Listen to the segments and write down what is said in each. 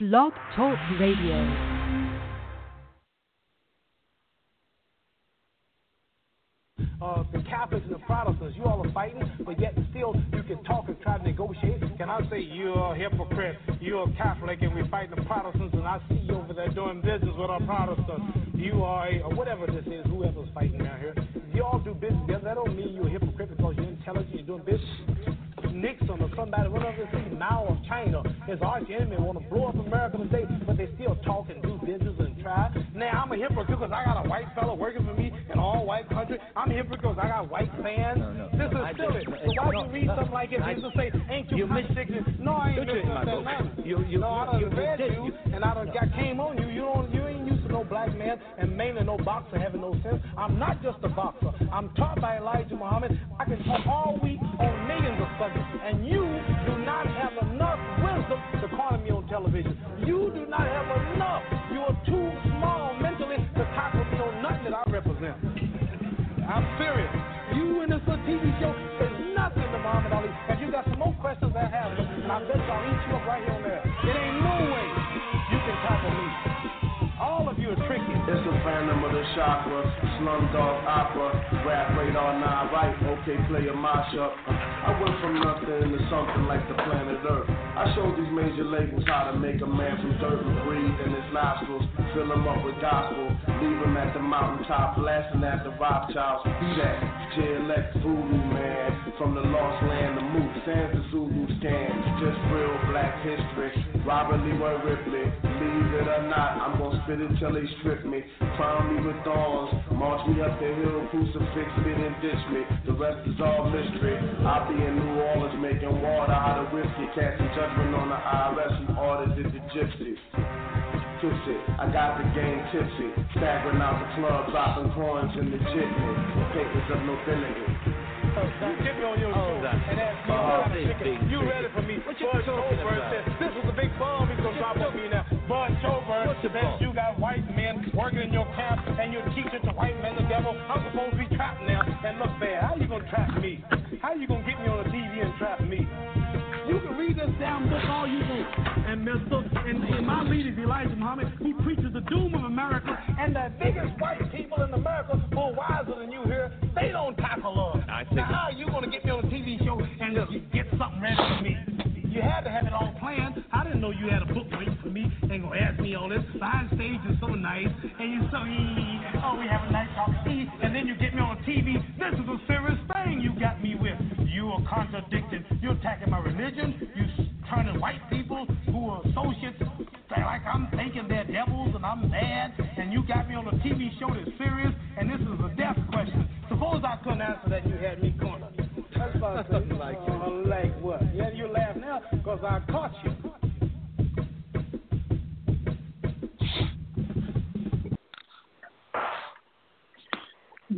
Blog Talk Radio. uh, the Catholics and the Protestants. You all are fighting, but yet still you can talk and try to negotiate. Can I say you're a hypocrite? You're a Catholic, and we're fighting the Protestants, and I see you over there doing business with our Protestants. You are a, or whatever this is, whoever's fighting down here. You all do business together, that don't mean you're a hypocrite because you're intelligent, you're doing business. Nixon or somebody, whatever it is, Mao of China, his arch enemy, want to blow up America today, but they still talk and do business and try. Now, I'm a hypocrite because I got a white fellow working for me in all white country. I'm a hypocrite because I got white fans. No, no, this is silly. so why no, you read something like it and just say, ain't you, you contradicting? No, I ain't misunderstanding nothing. You, you, no, I done you, read you, and I done got came on you. You don't, you ain't used to no black man, and mainly no boxer having no sense. I'm not just a boxer. I'm taught by Elijah Muhammad. I can talk all week on millions of subjects, and you do not have enough television. You do not have enough. You are too small mentally to tackle me on nothing that I represent. I'm serious. You in this little TV show is nothing to Muhammad Ali. And you got some more questions I have, and I bet I'll eat you up right here on there. It ain't no way you can tackle me. All of you are tricky. It's the Phantom of the Chakra, Slumdog Opera, Rap Radar Nah Right, okay, play a mashup. I went from nothing to something like the planet Earth. I showed these major labels how to make a man from dirt and breathe in his nostrils, fill him up with gospel, leave him at the mountaintop, blasting at the Rothschilds. That, JLX Voodoo man, from the lost land of Moose, sans the Zulu scan, just real black history. Robert Leroy Ripley, believe it or not, I'm gonna spit it till they strip me, crown me with thorns, march me up the hill, crucifix me, then ditch me. The rest is all mystery. I'll be in New Orleans making water out of whiskey, casting judgment on the IRS who ordered it the gypsies. Tipsy, I got the game tipsy, staggering out the club, dropping coins in the jitney, papers of nobility. Get me on your show and ask me uh, big, You ready for me? What you Bud Chover said this was a big bomb he's gonna drop on me now. Bud Chover said you got white men working in your camp and you're teaching the white men the devil. I'm supposed to be trapped now and look bad. How you gonna trap me? How you gonna get me on the TV and trap me? You can read this damn book all you want. And Mr. And, and my leader, Elijah Muhammad, he preaches the doom of America. And the biggest white people in America who are wiser than you here, they don't tackle us. I think now, how are you going to get me on a TV show and just get something ready for me? You had to have it all planned. I didn't know you had a book waiting for me and gonna ask me all this. Behind stage is so nice, and you're so oh we have a nice talk, eat, and then you get me on TV. This is a serious thing you got me with. You are contradicting. You're attacking my religion. You turning white people who are associates like I'm thinking they're devils and I'm mad, and you got me on a TV show that's serious, and this is a death question. Suppose I couldn't answer that, you had me cornered. That's about say, like, uh, like what? Yeah, you laugh now because I caught you.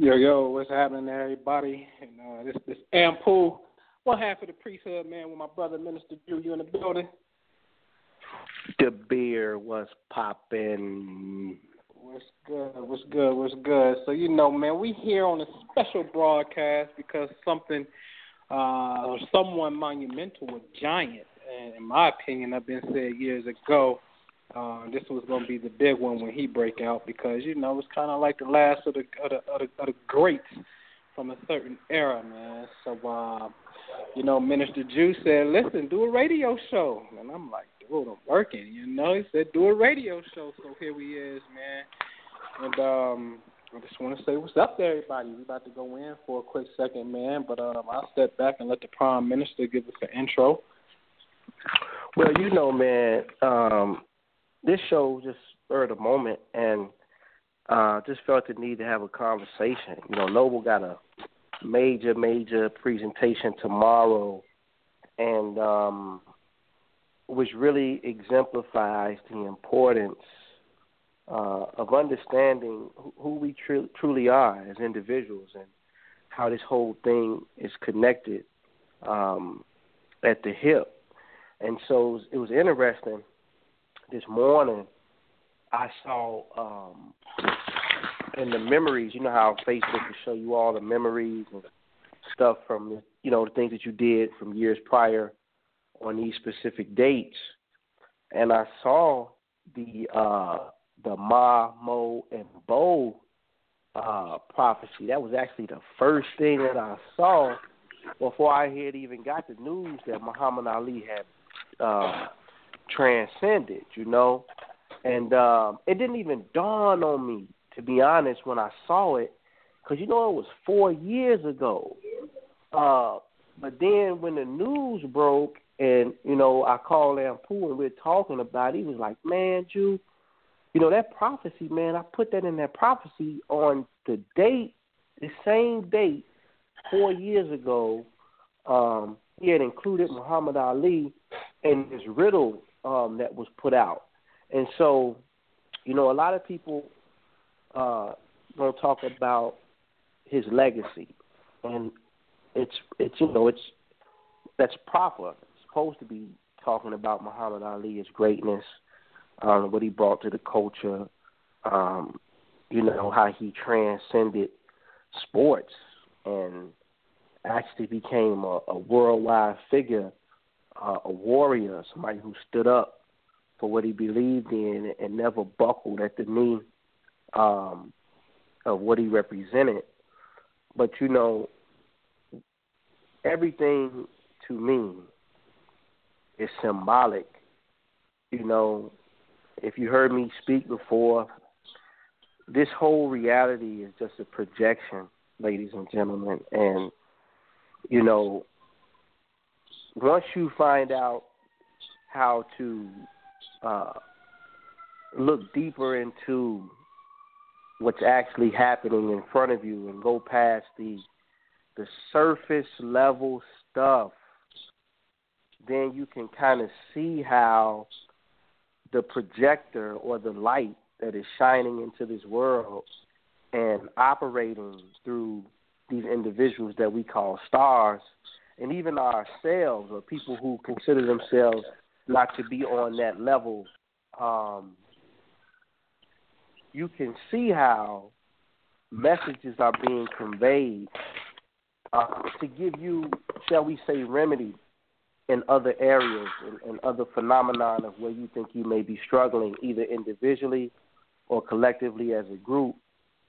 Yo, yo, what's happening everybody? And uh, this this Ampool, one half of the priesthood, man, with my brother Minister Drew, you in the building. The beer was popping. What's good? What's good? What's good? So you know, man, we here on a special broadcast because something, uh, someone monumental, a giant, in my opinion, I've been said years ago. Uh, this was going to be the big one when he break out because you know it's kind of like the last of the of the, of the of the greats from a certain era, man. So uh, you know, Minister Jew said, "Listen, do a radio show," and I'm like, "Dude, I'm working." You know, he said, "Do a radio show." So here we is, man. And um, I just want to say what's up to everybody. We about to go in for a quick second, man. But um, I'll step back and let the Prime Minister give us an intro. Well, you know, man, um, this show just spurred a moment, and uh, just felt the need to have a conversation. You know, Noble got a major, major presentation tomorrow, and um, which really exemplifies the importance uh, of understanding who we tr- truly are as individuals and how this whole thing is connected um, at the hip. And so it was interesting. This morning, I saw um, in the memories. You know how Facebook will show you all the memories and stuff from you know the things that you did from years prior on these specific dates. And I saw the uh, the Ma, Mo, and Bo uh, prophecy. That was actually the first thing that I saw before I had even got the news that Muhammad Ali had uh, transcended. You know, and um, it didn't even dawn on me to be honest when I saw it, because you know it was four years ago. Uh, but then when the news broke, and you know I called Lampu and we are talking about it, he was like, "Man, you." You know that prophecy, man. I put that in that prophecy on the date, the same date, four years ago. Um, he had included Muhammad Ali in his riddle um, that was put out, and so, you know, a lot of people uh, to talk about his legacy, and it's it's you know it's that's proper. It's supposed to be talking about Muhammad Ali, his greatness, um, what he brought to the culture, um, you know, how he transcended sports and actually became a, a worldwide figure, uh, a warrior, somebody who stood up for what he believed in and never buckled at the knee um, of what he represented. But you know, everything to me is symbolic. You know, if you heard me speak before, this whole reality is just a projection, ladies and gentlemen. And, you know, once you find out how to uh, look deeper into what's actually happening in front of you and go past the the surface level stuff, then you can kind of see how the projector or the light that is shining into this world and operating through these individuals that we call stars and even ourselves or people who consider themselves not to be on that level um, you can see how messages are being conveyed uh, to give you, shall we say, remedy in other areas and, and other phenomenon of where you think you may be struggling, either individually or collectively as a group.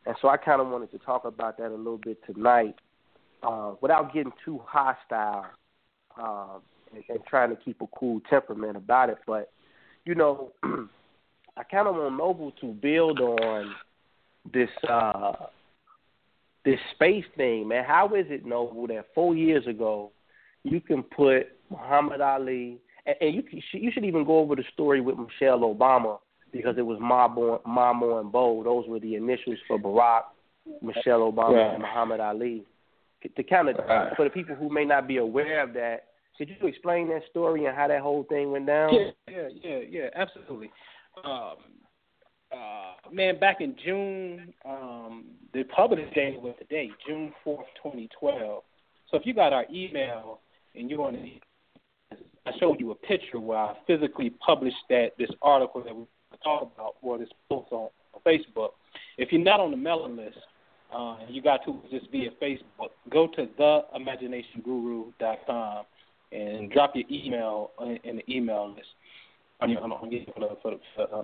And so I kind of wanted to talk about that a little bit tonight, uh, without getting too hostile um, and, and trying to keep a cool temperament about it. But you know, I kind of want Noble to build on this uh this space thing, man. How is it, Noble, that four years ago you can put Muhammad Ali, and, and you you should even go over the story with Michelle Obama because it was Mamo, Mamo and Bo. Those were the initials for Barack, Michelle Obama, yeah. and Muhammad Ali. To kind of right. for the people who may not be aware of that, could you explain that story and how that whole thing went down? Yeah, yeah, yeah, yeah, absolutely um, uh, man, back in June, um, the published date was today, June fourth, twenty twelve. So if you got our email and you want to, I showed you a picture where I physically published that this article that we talk about or this post on, on Facebook. If you're not on the mailing list, uh, you got to just via Facebook. Go to theimaginationguru.com and drop your email in the email list on your on, on for the for the uh,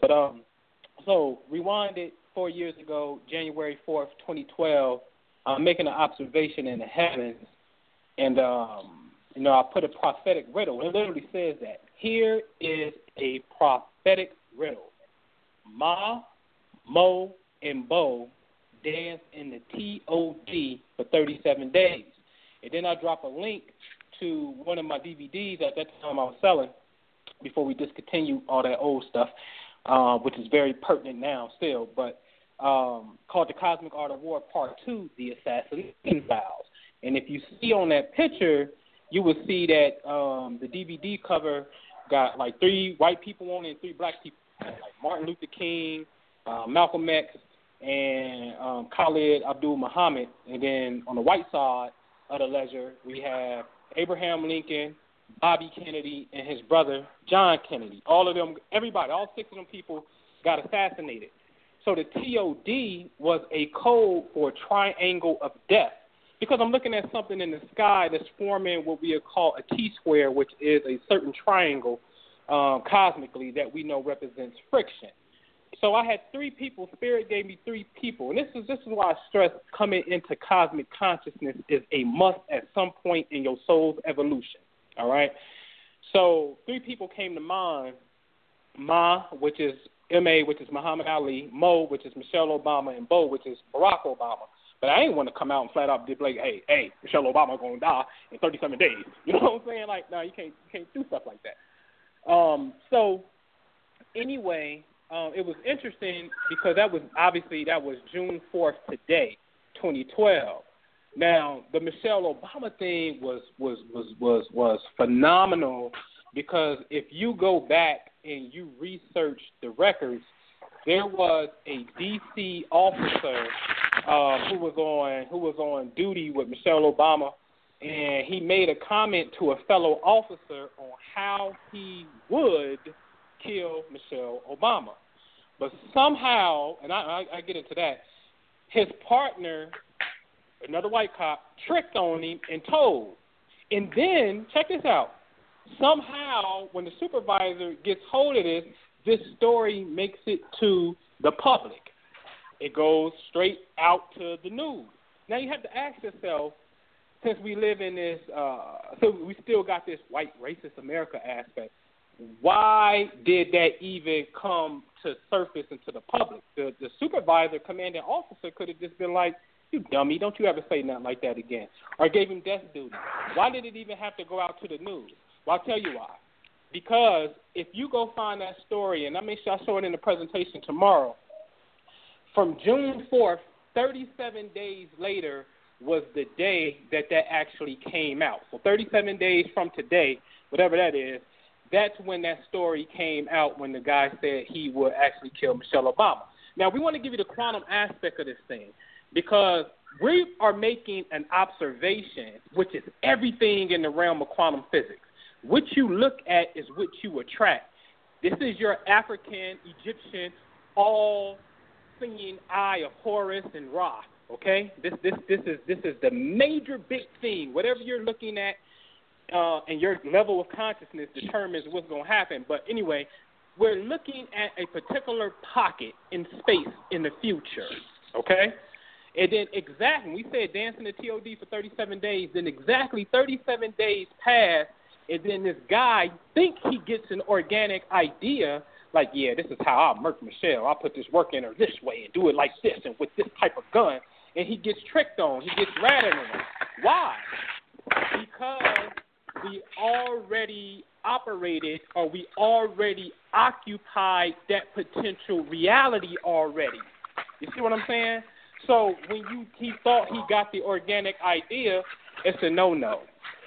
But um, so rewinded four years ago, January fourth, twenty twelve. I'm making an observation in the heavens, and um, you know I put a prophetic riddle. It literally says that here is a prophetic riddle. Ma, Mo, and Bo dance in the TOD for 37 days. And then I drop a link to one of my DVDs at that time I was selling before we discontinue all that old stuff, uh, which is very pertinent now still, but um, called The Cosmic Art of War Part 2, The Assassination Vows. And if you see on that picture, you will see that um, the DVD cover got like three white people on it and three black people, like Martin Luther King, uh, Malcolm X, and um, Khalid Abdul Muhammad. And then on the white side of the ledger, we have Abraham Lincoln, Bobby Kennedy, and his brother John Kennedy. All of them, everybody, all six of them people got assassinated. So the TOD was a code for triangle of death. Because I'm looking at something in the sky that's forming what we call a T square, which is a certain triangle um, cosmically that we know represents friction. So I had three people. Spirit gave me three people, and this is this is why I stress coming into cosmic consciousness is a must at some point in your soul's evolution. All right. So three people came to mind. Ma, which is M.A., which is Muhammad Ali, Mo, which is Michelle Obama, and Bo, which is Barack Obama. But I ain't want to come out and flat out be like, hey, hey, Michelle Obama gonna die in 37 days. You know what I'm saying? Like, no, you can't, you can't do stuff like that. Um, so anyway, um, it was interesting because that was obviously that was June 4th today, 2012. Now the Michelle Obama thing was was was was was phenomenal because if you go back and you research the records, there was a DC officer uh, who was on who was on duty with Michelle Obama, and he made a comment to a fellow officer on how he would kill Michelle Obama. But somehow, and I, I, I get into that, his partner, another white cop, tricked on him and told. And then, check this out. Somehow, when the supervisor gets hold of this, this story makes it to the public. It goes straight out to the news. Now you have to ask yourself, since we live in this, uh, so we still got this white racist America aspect why did that even come to surface into the public? The the supervisor, commanding officer, could have just been like, "You dummy, don't you ever say nothing like that again," or gave him death duty. Why did it even have to go out to the news? Well, I'll tell you why. Because if you go find that story, and I make sure I show it in the presentation tomorrow, from June 4th, 37 days later was the day that that actually came out. So 37 days from today, whatever that is, that's when that story came out when the guy said he would actually kill Michelle Obama. Now, we want to give you the quantum aspect of this thing because we are making an observation, which is everything in the realm of quantum physics. What you look at is what you attract. This is your African, Egyptian, all singing eye of Horus and Ra. Okay, this this this is this is the major big thing. Whatever you're looking at uh, and your level of consciousness determines what's going to happen. But anyway, we're looking at a particular pocket in space in the future, okay? And then exactly, we said dancing the TOD for 37 days. Then exactly 37 days pass, and then this guy thinks he gets an organic idea, like, yeah, this is how I'll murk Michelle. I'll put this work in her this way and do it like this and with this type of gun. And he gets tricked on. He gets ratted on. Why? Because we already operated or we already occupied that potential reality already. You see what I'm saying? So when you he thought he got the organic idea, it's a no no.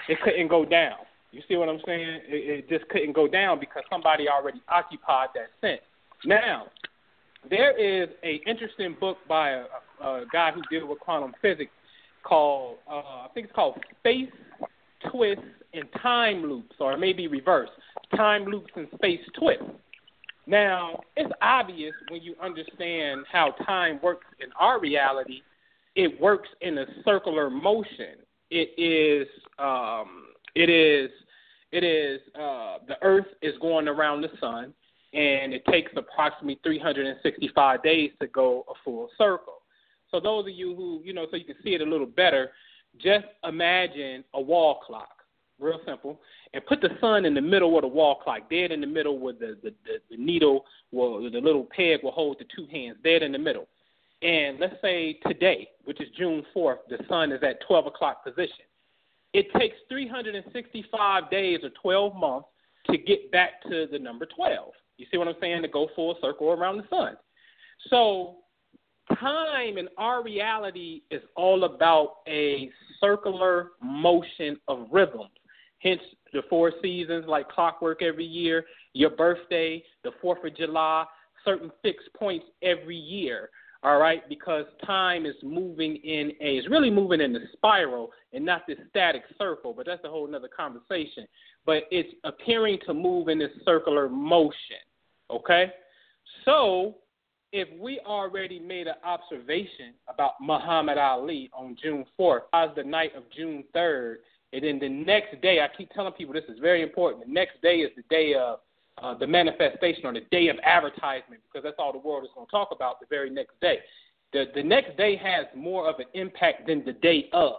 It couldn't go down. You see what I'm saying? It, it just couldn't go down because somebody already occupied that sense. Now, there is a interesting book by a, a guy who deals with quantum physics called uh, I think it's called Space Twist in time loops, or maybe reverse time loops and space twists. Now, it's obvious when you understand how time works in our reality, it works in a circular motion. It is, um, it is, it is, uh, the Earth is going around the sun, and it takes approximately 365 days to go a full circle. So, those of you who, you know, so you can see it a little better, just imagine a wall clock real simple, and put the sun in the middle of the wall clock, dead in the middle where the, the, the, the needle will, the little peg will hold the two hands, dead in the middle. And let's say today, which is June 4th, the sun is at 12 o'clock position. It takes 365 days or 12 months to get back to the number 12. You see what I'm saying? To go full circle around the sun. So time in our reality is all about a circular motion of rhythms Hence the four seasons like clockwork every year, your birthday, the 4th of July, certain fixed points every year. All right, because time is moving in a, it's really moving in a spiral and not this static circle, but that's a whole other conversation. But it's appearing to move in this circular motion. Okay? So if we already made an observation about Muhammad Ali on June 4th, as the night of June 3rd, and then the next day, I keep telling people this is very important. The next day is the day of uh, the manifestation or the day of advertisement because that's all the world is going to talk about the very next day. The, the next day has more of an impact than the day of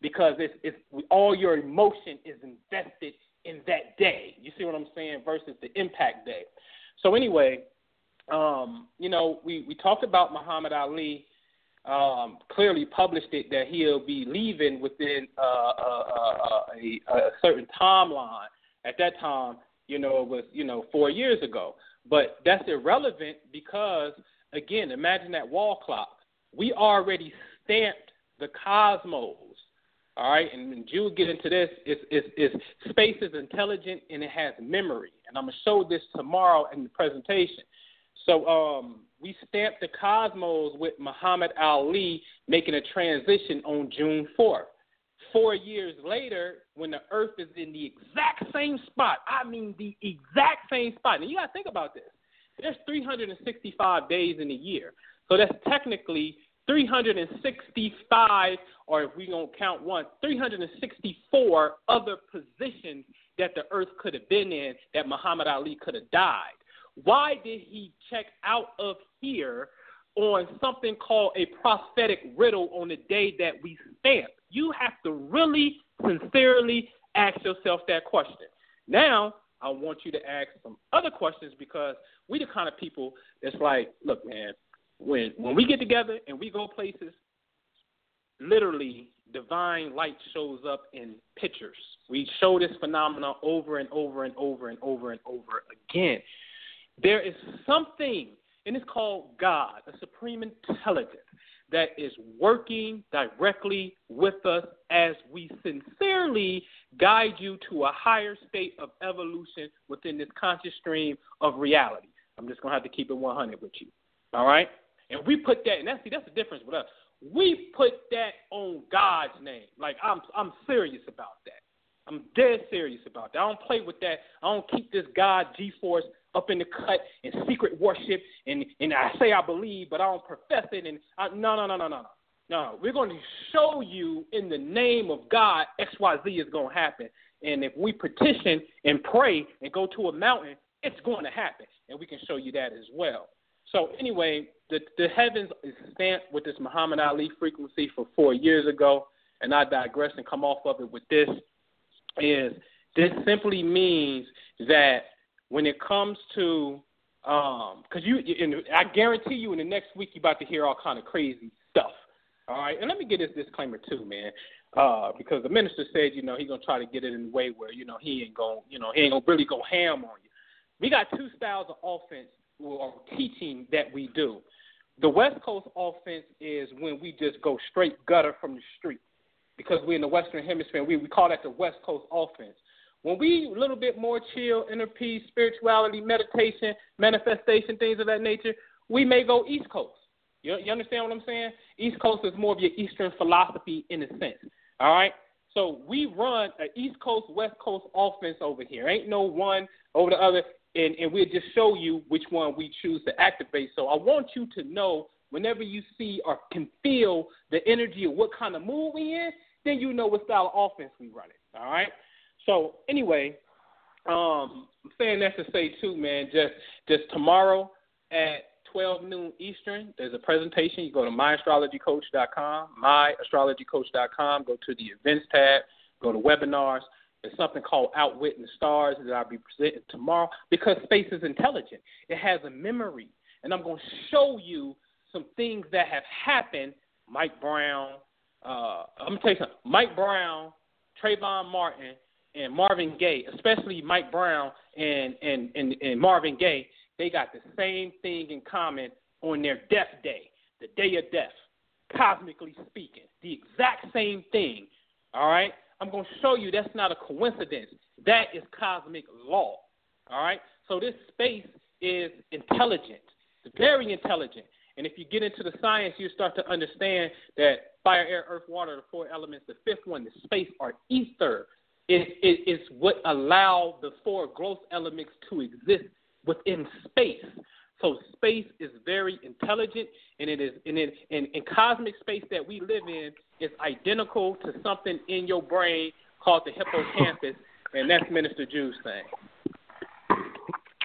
because it's, it's all your emotion is invested in that day. You see what I'm saying? Versus the impact day. So anyway, um, you know, we, we talked about Muhammad Ali. Um, clearly published it that he'll be leaving within uh, uh, uh, a, a certain timeline. At that time, you know, it was you know four years ago. But that's irrelevant because again, imagine that wall clock. We already stamped the cosmos. All right, and Jew get into this. It's, it's, it's space is intelligent and it has memory, and I'm gonna show this tomorrow in the presentation. So um, we stamped the cosmos with Muhammad Ali making a transition on June 4th. Four years later, when the Earth is in the exact same spot, I mean the exact same spot. And you got to think about this. There's 365 days in a year. So that's technically 365, or if we don't count one, 364 other positions that the Earth could have been in that Muhammad Ali could have died. Why did he check out of here on something called a prophetic riddle on the day that we stamp? You have to really sincerely ask yourself that question. Now, I want you to ask some other questions because we the kind of people that's like, look, man, when when we get together and we go places, literally divine light shows up in pictures. We show this phenomenon over and over and over and over and over again. There is something, and it's called God, a supreme intelligence, that is working directly with us as we sincerely guide you to a higher state of evolution within this conscious stream of reality. I'm just going to have to keep it 100 with you. All right? And we put that, and that's, see, that's the difference with us. We put that on God's name. Like, I'm, I'm serious about that. I'm dead serious about that. I don't play with that. I don't keep this God G Force up in the cut and secret worship and and I say I believe, but I don't profess it. And I, no, no, no, no, no, no. We're going to show you in the name of God X Y Z is going to happen. And if we petition and pray and go to a mountain, it's going to happen, and we can show you that as well. So anyway, the the heavens is stamped with this Muhammad Ali frequency for four years ago, and I digress and come off of it with this. Is this simply means that when it comes to um because you and I guarantee you in the next week you're about to hear all kind of crazy stuff. All right, and let me get this disclaimer too, man. Uh, because the minister said, you know, he's gonna try to get it in a way where, you know, he ain't gonna, you know, he ain't gonna really go ham on you. We got two styles of offense or teaching that we do. The West Coast offense is when we just go straight gutter from the street. Because we're in the Western Hemisphere, we, we call that the West Coast offense. When we a little bit more chill, inner peace, spirituality, meditation, manifestation, things of that nature, we may go East Coast. You, you understand what I'm saying? East Coast is more of your Eastern philosophy in a sense. All right? So we run an East Coast, West Coast offense over here. Ain't no one over the other. And, and we'll just show you which one we choose to activate. So I want you to know whenever you see or can feel the energy of what kind of mood we in, then you know what style of offense we running. All right? So anyway, um, I'm saying that to say too, man. Just just tomorrow at 12 noon Eastern, there's a presentation. You go to myastrologycoach.com, myastrologycoach.com. Go to the events tab. Go to webinars. There's something called Outwitting the Stars that I'll be presenting tomorrow because space is intelligent. It has a memory, and I'm going to show you some things that have happened. Mike Brown. Uh, I'm gonna tell you something. Mike Brown, Trayvon Martin, and Marvin Gaye, especially Mike Brown and, and, and, and Marvin Gaye, they got the same thing in common on their death day, the day of death, cosmically speaking. The exact same thing. All right? I'm going to show you that's not a coincidence. That is cosmic law. All right? So this space is intelligent, very intelligent. And if you get into the science, you start to understand that fire, air, earth, water, the four elements, the fifth one, the space, or ether, is, is, is what allow the four growth elements to exist within space. So space is very intelligent, and it is and it in, in cosmic space that we live in is identical to something in your brain called the hippocampus, and that's Minister Jew's thing.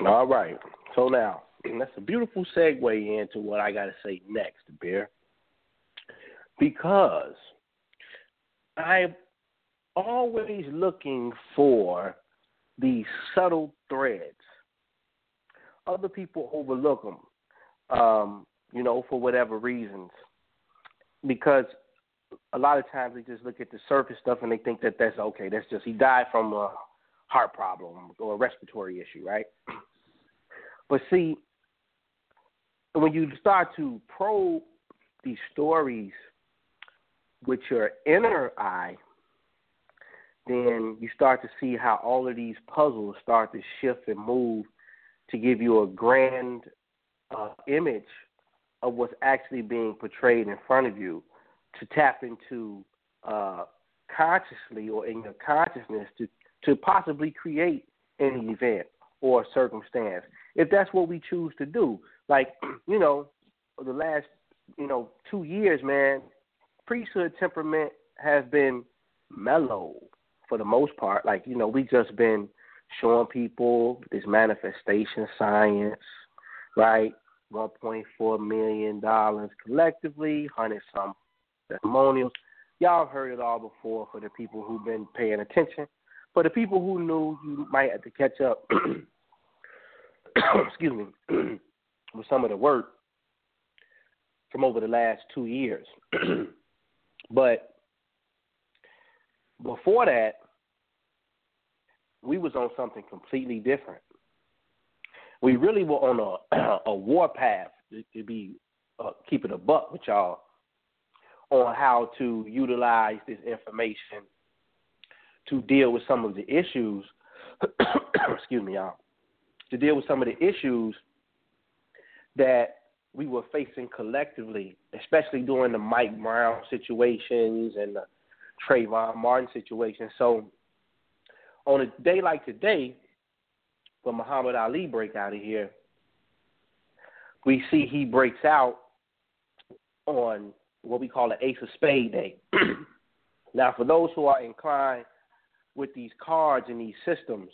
All right. So now that's a beautiful segue into what I got to say next, Bear, because I'm always looking for these subtle threads other people overlook them, um, you know, for whatever reasons. Because a lot of times they just look at the surface stuff and they think that that's okay. That's just he died from a heart problem or a respiratory issue, right? But see, when you start to probe these stories with your inner eye, then you start to see how all of these puzzles start to shift and move to give you a grand uh, image of what's actually being portrayed in front of you, to tap into uh, consciously or in your consciousness to, to possibly create any event or circumstance. If that's what we choose to do, like you know, the last you know two years, man, priesthood temperament has been mellow for the most part. Like you know, we just been showing people this manifestation science, right? One point four million dollars collectively, hundred some testimonials. Y'all heard it all before for the people who've been paying attention. For the people who knew, you might have to catch up. excuse me, with some of the work from over the last two years. but before that, we was on something completely different. We really were on a a war path to, be uh, keeping a buck with y'all on how to utilize this information to deal with some of the issues. excuse me, y'all. To deal with some of the issues that we were facing collectively, especially during the Mike Brown situations and the Trayvon Martin situation. So on a day like today, when Muhammad Ali break out of here, we see he breaks out on what we call an Ace of Spade Day. now, for those who are inclined with these cards and these systems,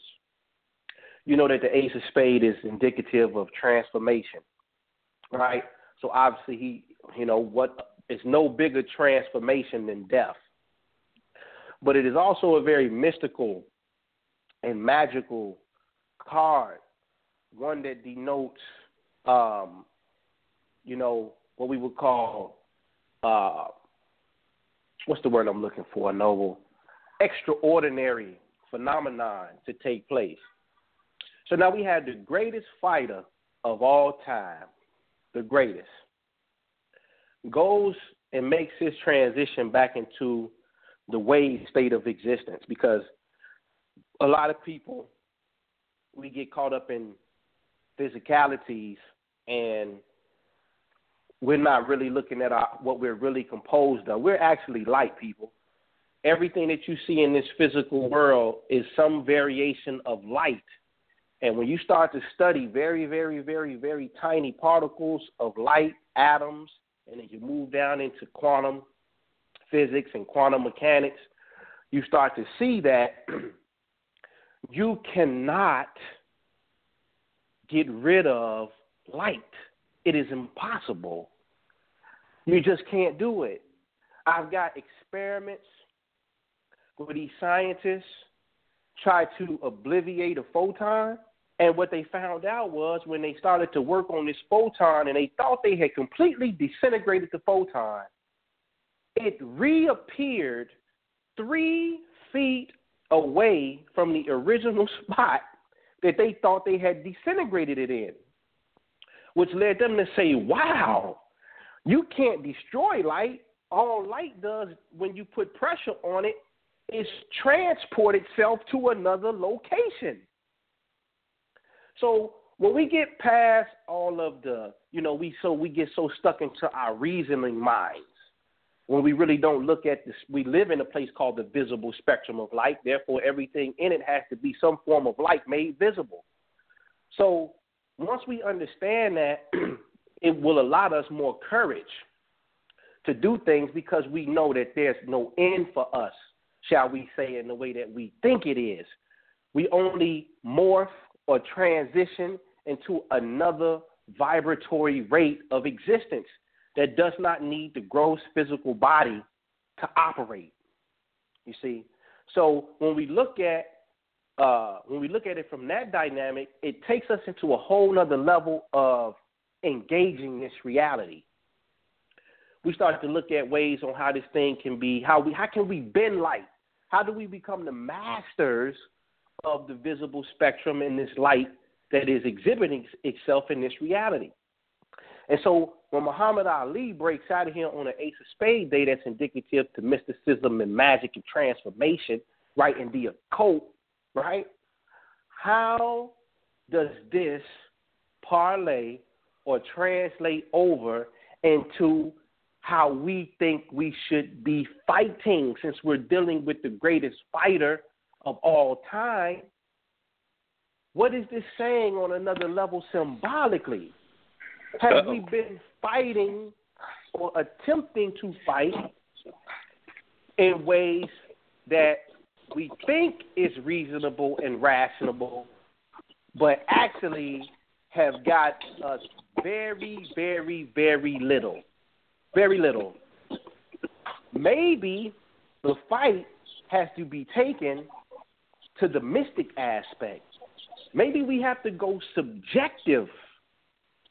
you know that the Ace of Spade is indicative of transformation, right? So obviously, he, you know, what is no bigger transformation than death. But it is also a very mystical and magical card, one that denotes, um, you know, what we would call, uh, what's the word I'm looking for, A Noble? Extraordinary phenomenon to take place. So now we have the greatest fighter of all time, the greatest, goes and makes his transition back into the way state of existence because a lot of people we get caught up in physicalities and we're not really looking at our, what we're really composed of. We're actually light people. Everything that you see in this physical world is some variation of light. And when you start to study very, very, very, very tiny particles of light, atoms, and then you move down into quantum physics and quantum mechanics, you start to see that you cannot get rid of light. It is impossible. You just can't do it. I've got experiments where these scientists try to obliviate a photon. And what they found out was when they started to work on this photon and they thought they had completely disintegrated the photon, it reappeared three feet away from the original spot that they thought they had disintegrated it in, which led them to say, wow, you can't destroy light. All light does when you put pressure on it, is transport itself to another location. So when we get past all of the, you know, we so we get so stuck into our reasoning minds when we really don't look at this. We live in a place called the visible spectrum of light. Therefore, everything in it has to be some form of light made visible. So once we understand that, it will allow us more courage to do things because we know that there's no end for us, shall we say, in the way that we think it is. We only morph or transition into another vibratory rate of existence that does not need the gross physical body to operate. You see, so when we look at uh, when we look at it from that dynamic, it takes us into a whole other level of engaging this reality. We start to look at ways on how this thing can be, how we how can we bend light? How do we become the masters of the visible spectrum in this light that is exhibiting itself in this reality? And so when Muhammad Ali breaks out of here on an Ace of Spade day that's indicative to mysticism and magic and transformation, right, in the occult, right? How does this parlay or translate over into how we think we should be fighting since we're dealing with the greatest fighter of all time? What is this saying on another level symbolically? Have we been fighting or attempting to fight in ways that we think is reasonable and rational, but actually have got us very, very, very little. Very little. Maybe the fight has to be taken to the mystic aspect. Maybe we have to go subjective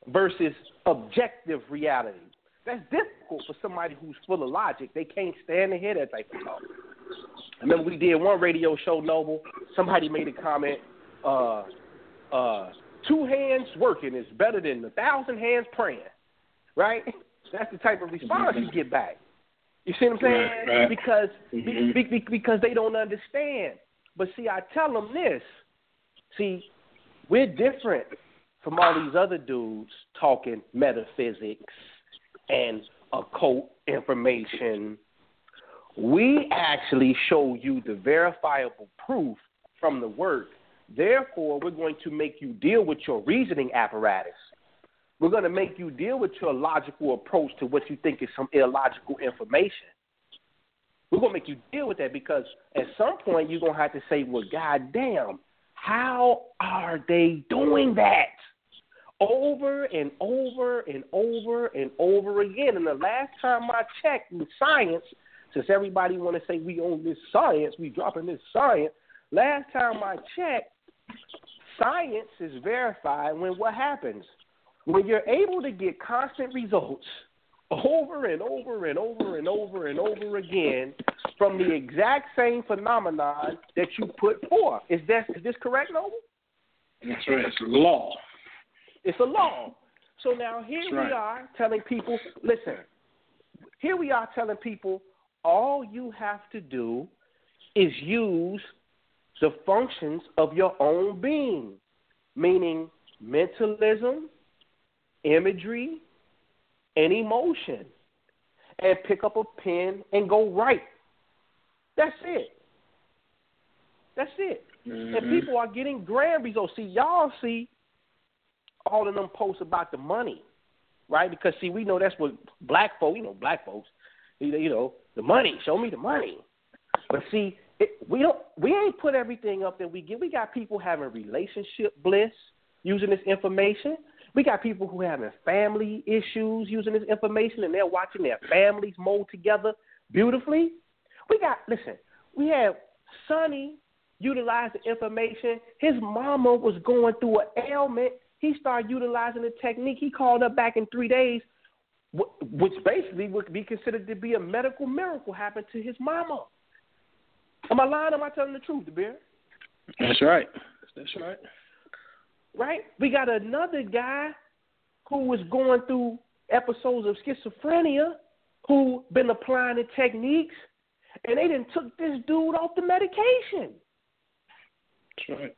versus objective reality. That's difficult for somebody who's full of logic. They can't stand to hear that type of talk. I remember we did one radio show, Noble. Somebody made a comment, uh, uh, two hands working is better than a thousand hands praying, right? That's the type of response you get back. You see what I'm saying? Right, right. Because Mhm. be, be, because they don't understand. But see, I tell them this. See, we're different from all these other dudes talking metaphysics and occult information. We actually show you the verifiable proof from the work. Therefore, we're going to make you deal with your reasoning apparatus. We're going to make you deal with your logical approach to what you think is some illogical information. We're going to make you deal with that because at some point you're going to have to say, well, goddamn, how are they doing that? Over and over and over and over again. And the last time I checked in science, since everybody want to say we own this science, we dropping this science. Last time I checked, science is verified when what happens? When you're able to get constant results over and over and over and over and over again from the exact same phenomenon that you put forth. Is that is this correct, Noble? That's right. It's law. It's a law. So now here That's we right. are telling people, listen, here we are telling people all you have to do is use the functions of your own being, meaning mentalism, imagery, and emotion, and pick up a pen and go write. That's it. That's it. And Mhm. people are getting grand results. See, y'all see all of them posts about the money, right? Because see, we know that's what black folk, you know, black folks, you you know, the money. Show me the money. But see, it, we don't, we ain't put everything up that we get. We got people having relationship bliss using this information. We got people who having family issues using this information, and they're watching their families mold together beautifully. We got listen. We have Sonny utilize the information. His mama was going through an ailment. He started utilizing the technique. He called up back in three days, which basically would be considered to be a medical miracle happened to his mama. Am I lying? Am I telling the truth, DeBeer? That's right. That's right. right? We got another guy who was going through episodes of schizophrenia who been applying the techniques and they didn't took this dude off the medication. That's right.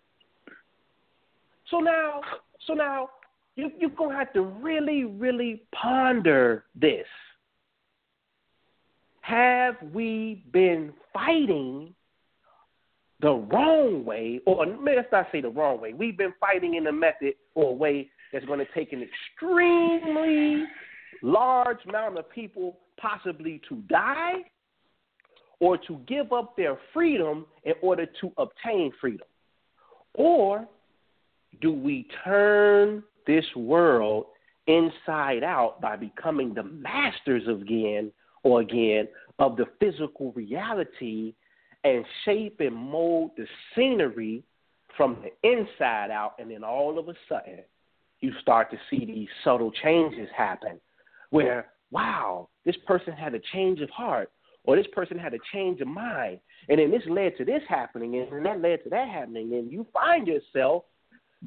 So now, so now you you're gonna have to really, really ponder this. Have we been fighting the wrong way, or let's not say the wrong way? We've been fighting in a method or a way that's going to take an extremely large amount of people possibly to die or to give up their freedom in order to obtain freedom? Or do we turn this world inside out by becoming the masters again or again of the physical reality and shape and mold the scenery from the inside out, and then all of a sudden you start to see these subtle changes happen where, wow, this person had a change of heart or this person had a change of mind. And then this led to this happening, and that led to that happening. And you find yourself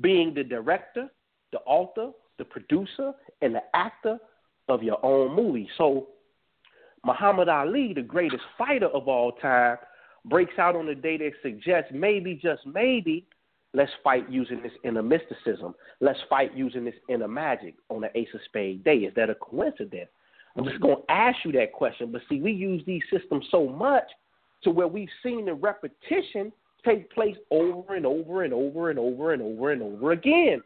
being the director, the author, the producer, and the actor of your own movie. So, Muhammad Ali, the greatest fighter of all time, breaks out on a day that suggests maybe, just maybe, let's fight using this inner mysticism. Let's fight using this inner magic on the Ace of Spade day. Is that a coincidence? I'm just going to ask you that question. But see, we use these systems so much to where we've seen the repetition take place over and over and over and over and over and over again.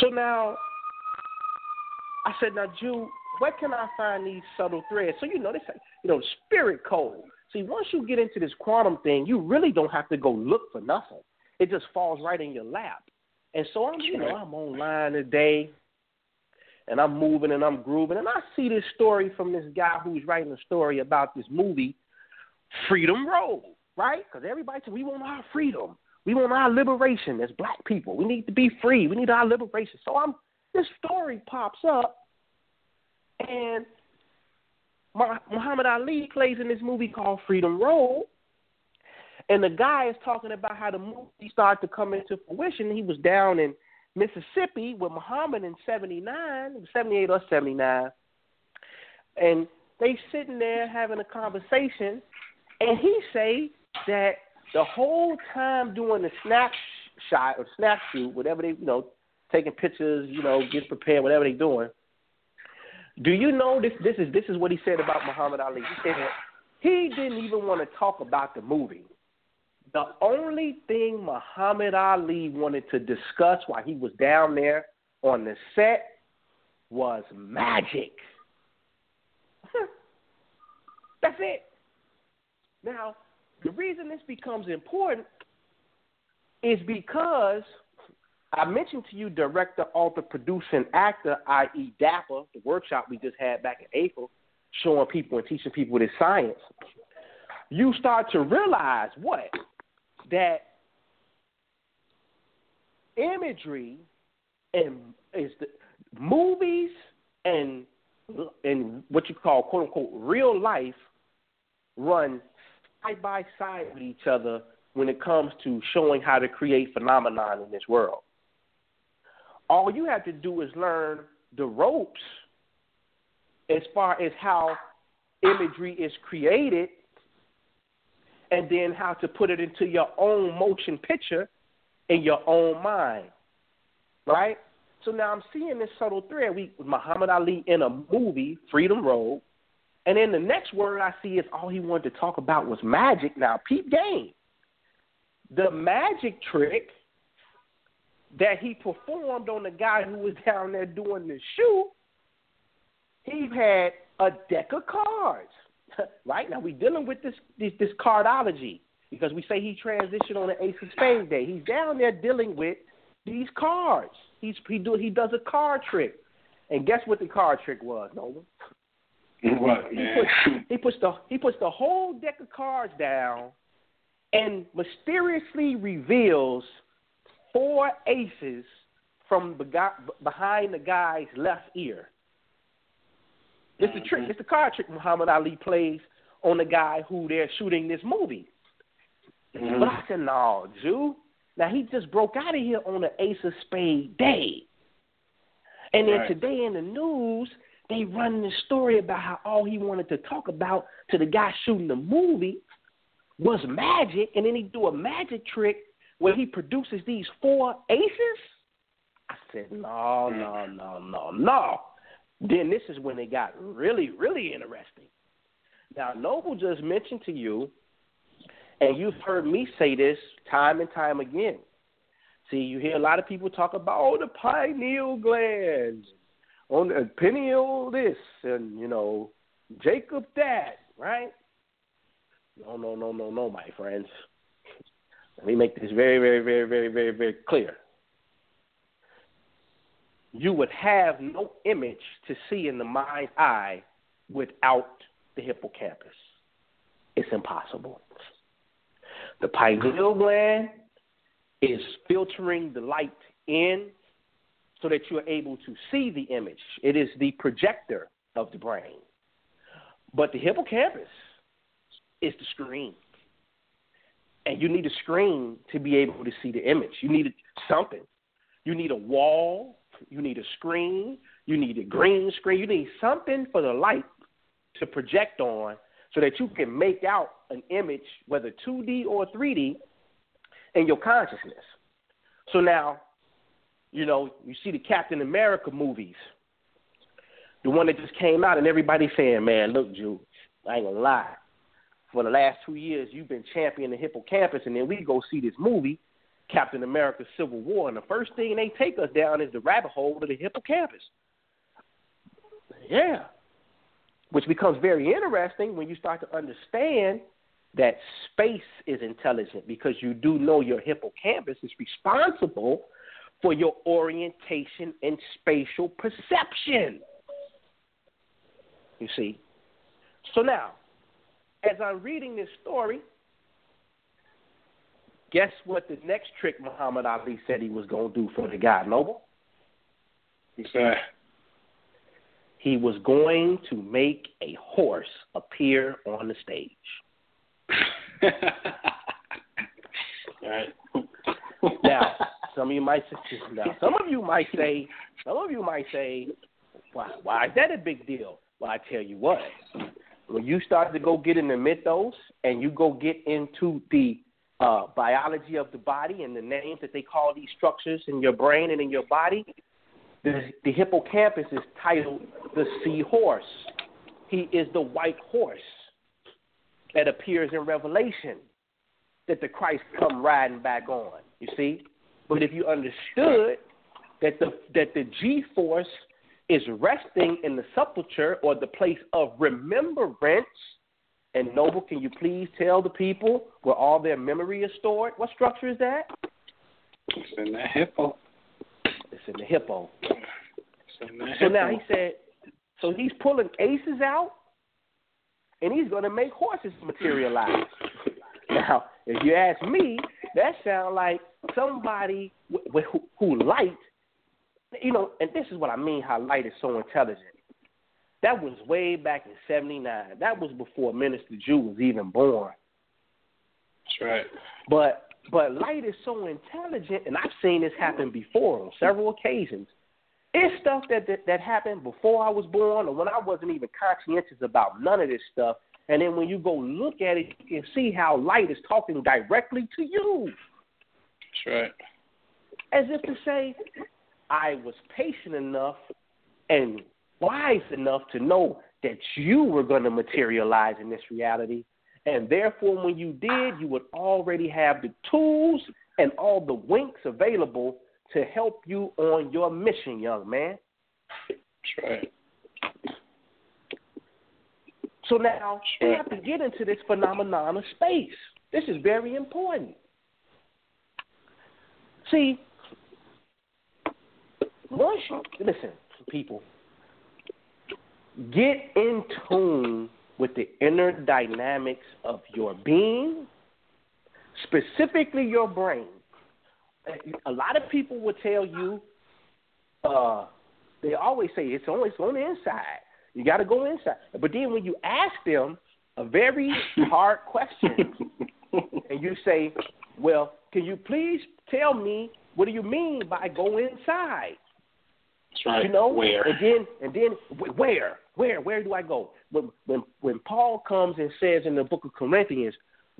So now, I said, now, Jew, where can I find these subtle threads? So you know, this, you know, spirit code. See, once you get into this quantum thing, you really don't have to go look for nothing. It just falls right in your lap. And so I'm, you know, I'm online today, and I'm moving and I'm grooving, and I see this story from this guy who's writing a story about this movie, Freedom Road, right? Because everybody says we want our freedom, we want our liberation as black people. We need to be free. We need our liberation. So I'm this story pops up, and Muhammad Ali plays in this movie called Freedom Road. And the guy is talking about how the movie started to come into fruition. He was down in Mississippi with Muhammad in 79, 78 or 79. And they sitting there having a conversation. And he say that the whole time doing the snapshot or snap shoot, whatever they, you know, taking pictures, you know, getting prepared, whatever they're doing – do you know this? This is this is what he said about Muhammad Ali. He said that he didn't even want to talk about the movie. The only thing Muhammad Ali wanted to discuss while he was down there on the set was magic. That's it. Now, the reason this becomes important is because I mentioned to you director, author, producer, and actor, i.e., Dapper, the workshop we just had back in April, showing people and teaching people this science. You start to realize what? That imagery and is the movies and and what you call quote unquote real life run side by side with each other when it comes to showing how to create phenomenon in this world all you have to do is learn the ropes as far as how imagery is created and then how to put it into your own motion picture in your own mind. Right? So now I'm seeing this subtle thread. We Muhammad Ali in a movie, Freedom Road, and then the next word I see is all he wanted to talk about was magic. Now, peep game. The magic trick that he performed on the guy who was down there doing the shoot, he had a deck of cards. right now, we're dealing with this, this this cardology because we say he transitioned on the Ace of Spades day. He's down there dealing with these cards. He's he do he does a card trick, and guess what the card trick was, Nolan? What man? He puts, he puts the he puts the whole deck of cards down, and mysteriously reveals four aces from behind the guy's left ear. It's the trick. It's the card trick Muhammad Ali plays on the guy who they're shooting this movie. Mm-hmm. But I said, no, Jew. Now he just broke out of here on the Ace of Spade day. And then right. today in the news, they run this story about how all he wanted to talk about to the guy shooting the movie was magic, and then he do a magic trick where he produces these four aces. I said, no, no, no, no, no. Then this is when it got really, really interesting. Now, Noble just mentioned to you, and you've heard me say this time and time again. See, you hear a lot of people talk about oh the pineal glands, on uh, the pineal this, and you know Jacob that, right? No, no, no, no, no, my friends. Let me make this very, very, very, very, very, very clear. You would have no image to see in the mind's eye without the hippocampus. It's impossible. The pineal gland is filtering the light in so that you are able to see the image. It is the projector of the brain. But the hippocampus is the screen. And you need a screen to be able to see the image. You need something. You need a wall. You need a screen. You need a green screen. You need something for the light to project on so that you can make out an image, whether 2D or 3D, in your consciousness. So now, you know, you see the Captain America movies, the one that just came out, and everybody saying, man, look, Jew, I ain't gonna lie. For the last two years, you've been championing the hippocampus, and then we go see this movie, Captain America Civil War, and the first thing they take us down is the rabbit hole of the hippocampus. Yeah. Which becomes very interesting when you start to understand that space is intelligent because you do know your hippocampus is responsible for your orientation and spatial perception. You see? So now, as I'm reading this story, guess what the next trick Muhammad Ali said he was going to do for the guy, Noble? He said He was going to make a horse appear on the stage. right. now, some of you might say, now some of you might say, some of you might say, why, why is that a big deal? Well, I tell you what, when you start to go get in the mythos and you go get into the uh, biology of the body and the names that they call these structures in your brain and in your body, the, the hippocampus is titled the seahorse. He is the white horse that appears in Revelation that the Christ come riding back on. You see, but if you understood that the that the G force is resting in the sepulcher or the place of remembrance. And Noble, can you please tell the people where all their memory is stored? What structure is that? It's in the hippo. It's in the hippo. In the so hippo. now he said, so he's pulling aces out, and he's going to make horses materialize. now, if you ask me, that sounds like somebody wh- wh- who light you know, and this is what I mean how light is so intelligent. That was way back in '79. That was before Minister Jew was even born. That's right. But but light is so intelligent, and I've seen this happen before on several occasions. It's stuff that, that that happened before I was born, or when I wasn't even conscientious about none of this stuff. And then when you go look at it, you can see how light is talking directly to you. That's right. As if to say, I was patient enough and wise enough to know that you were going to materialize in this reality. And therefore, when you did, you would already have the tools and all the winks available to help you on your mission, young man. That's right. So now we have to get into this phenomenon of space. This is very important. See, once you listen, people, get in tune with the inner dynamics of your being, specifically your brain. A lot of people will tell you, uh, they always say it's only it's on the inside. You got to go inside. But then when you ask them a very hard question, and you say, "Well, can you please tell me what do you mean by go inside?" That's right. You know, Where? and then and then where where where do I go? When when when Paul comes and says in the book of Corinthians,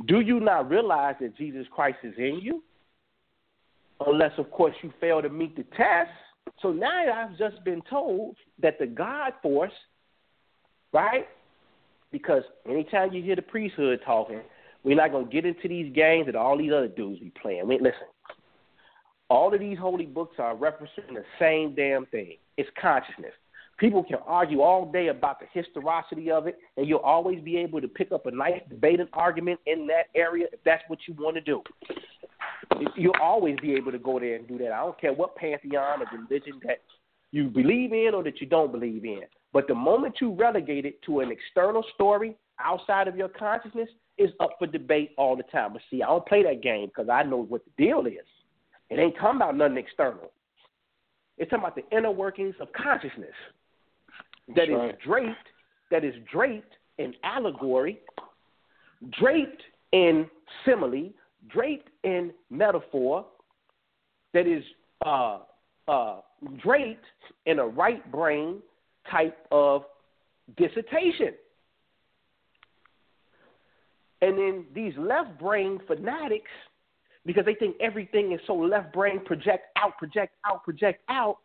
do you not realize that Jesus Christ is in you? Unless of course you fail to meet the test. So now I've just been told that the God force, right? Because anytime you hear the priesthood talking, we're not gonna get into these games that all these other dudes be playing. Listen. All of these holy books are referencing the same damn thing. It's consciousness. People can argue all day about the historicity of it, and you'll always be able to pick up a nice debating argument in that area if that's what you want to do. You'll always be able to go there and do that. I don't care what pantheon of religion that you believe in or that you don't believe in. But the moment you relegate it to an external story outside of your consciousness, is up for debate all the time. But see, I don't play that game because I know what the deal is. It ain't talking about nothing external. It's talking about the inner workings of consciousness that is right. draped, that is draped in allegory, draped in simile, draped in metaphor, that is uh, uh, draped in a right brain type of dissertation. And then these left brain fanatics, because they think everything is so left brain project out, project out, project out,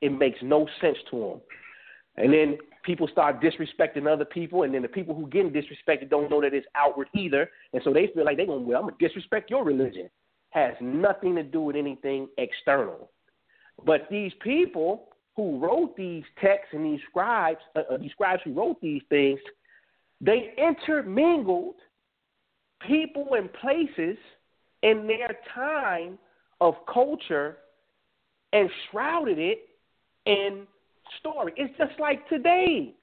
it makes no sense to them. And then people start disrespecting other people, and then the people who getting disrespected don't know that it's outward either, and so they feel like they're going, well, I'm going to disrespect your religion. Has nothing to do with anything external. But these people who wrote these texts and these scribes, uh, uh, these scribes who wrote these things, they intermingled people and places in their time of culture and shrouded it in story. It's just like today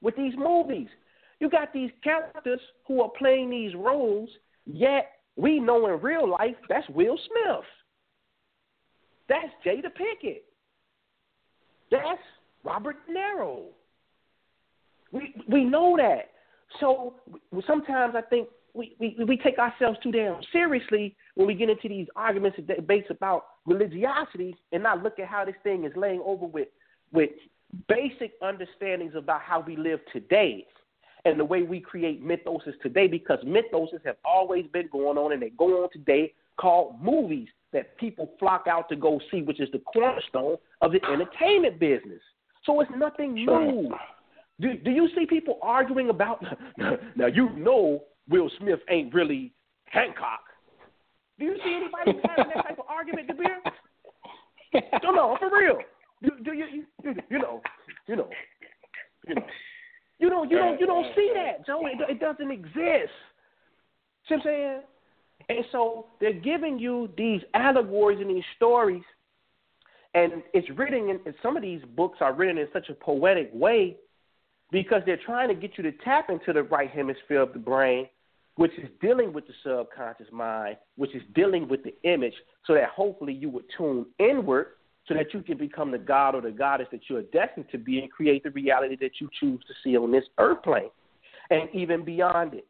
with these movies. You got these characters who are playing these roles, yet we know in real life that's Will Smith. That's Jada Pinkett. That's Robert De Niro. We we know that. So sometimes I think we, we, we take ourselves too damn seriously when we get into these arguments and debates about religiosity and not look at how this thing is laying over with with basic understandings about how we live today and the way we create mythoses today because mythoses have always been going on and they go on today called movies that people flock out to go see, which is the cornerstone of the entertainment business. So it's nothing new. Do, do you see people arguing about now you know Will Smith ain't really Hancock. Do you see anybody having that type of argument, DeBeer? No, no, for real. Do, do you, you you know you know you know you don't you don't you don't see that, Joe. It, it doesn't exist. See what I'm saying? And so they're giving you these allegories and these stories, and it's written in and some of these books are written in such a poetic way because they're trying to get you to tap into the right hemisphere of the brain, which is dealing with the subconscious mind, which is dealing with the image, so that hopefully you would tune inward so that you can become the god or the goddess that you're destined to be and create the reality that you choose to see on this earth plane and even beyond it.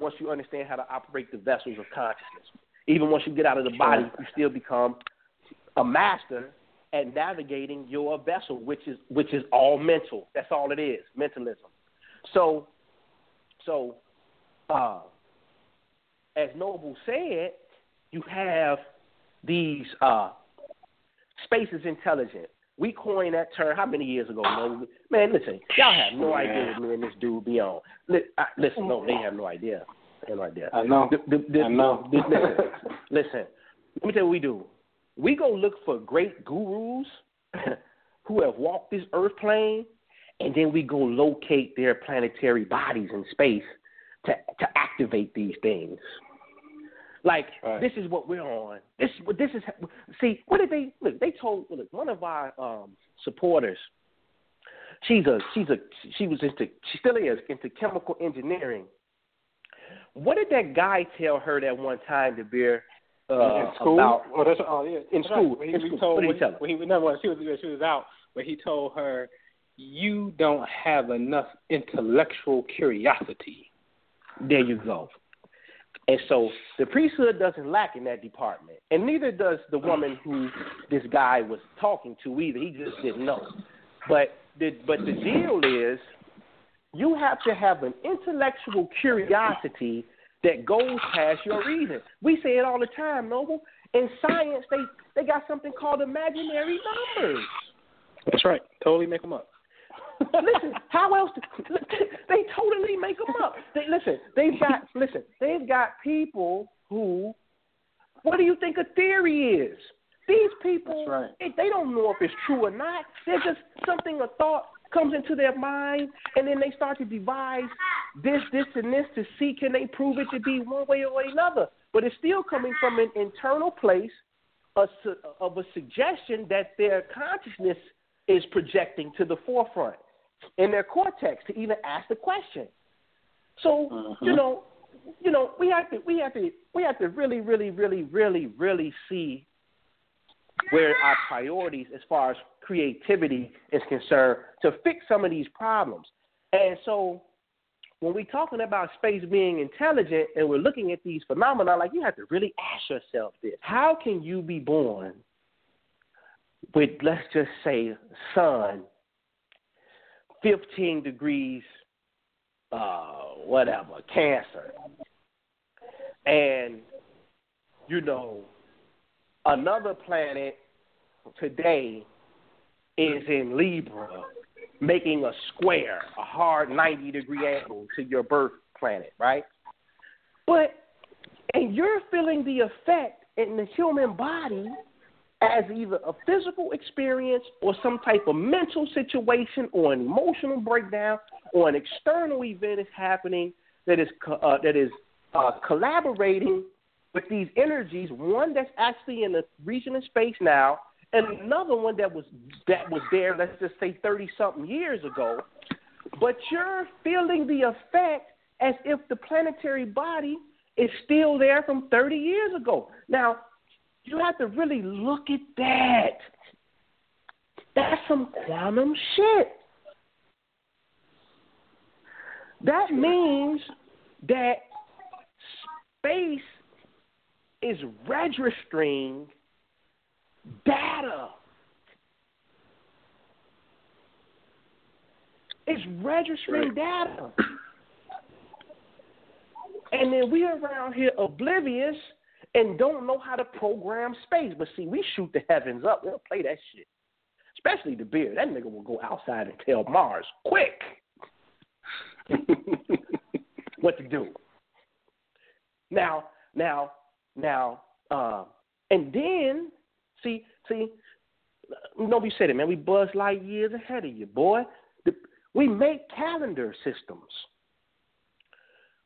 Once you understand how to operate the vessels of consciousness, even once you get out of the body, you still become a master at navigating your vessel, which is which is all mental. That's all it is, mentalism. So, so, uh, as Noble said, you have these uh, space is intelligent. We coined that term how many years ago? No, man, listen, y'all have no idea what me and this dude be on. Listen, no, they have no idea. They have no idea. I know. The, the, the, I know. listen, listen. Let me tell you what we do. We go look for great gurus who have walked this earth plane, and then we go locate their planetary bodies in space to to activate these things. Like this is what we're on. This this is see what did they look? They told look, one of our um, supporters. She's a she's a she was into she still is into chemical engineering. What did that guy tell her that one time to bear uh, in school? about oh, that's, oh, yeah. in That's school? right. He, in he school. told, what did when he tell her? When he, no, when she was she was out, but he told her, "You don't have enough intellectual curiosity." There you go. And so the priesthood doesn't lack in that department, and neither does the woman who this guy was talking to either. He just didn't know. But the but the deal is, you have to have an intellectual curiosity that goes past your reason. We say it all the time, Noble. In science, they they got something called imaginary numbers. That's right. Totally make them up. Listen, how else? Do, they totally make them up. They listen. They've got listen. They've got people who. What do you think a theory is? These people, right. they, they don't know if it's true or not. They're just something a thought comes into their mind, and then they start to devise this, this, and this to see can they prove it to be one way or another. But it's still coming from an internal place a, of a suggestion that their consciousness is projecting to the forefront in their cortex to even ask the question. So uh-huh. you know, you know, we have to we have to we have to really, really, really, really, really see where our priorities as far as creativity is concerned to fix some of these problems. And so when we're talking about space being intelligent and we're looking at these phenomena, like you have to really ask yourself this. How can you be born with let's just say sun 15 degrees, uh, whatever, cancer. And, you know, another planet today is in Libra, making a square, a hard 90 degree angle to your birth planet, right? But, and you're feeling the effect in the human body as either a physical experience or some type of mental situation or an emotional breakdown or an external event is happening that is uh, that is uh, collaborating with these energies. One that's actually in the region of space now, and another one that was that was there. Let's just say thirty something years ago. But you're feeling the effect as if the planetary body is still there from 30 years ago. Now, you have to really look at that. That's some quantum shit. That means that space is registering data. It's registering data. And then we are around here oblivious and don't know how to program space. But see, we shoot the heavens up. We'll play that shit. Especially the beard. That nigga will go outside and tell Mars quick what to do. Now, now, now, uh, and then see, see, nobody said it, man. We buzz light years ahead of you, boy. The, we make calendar systems.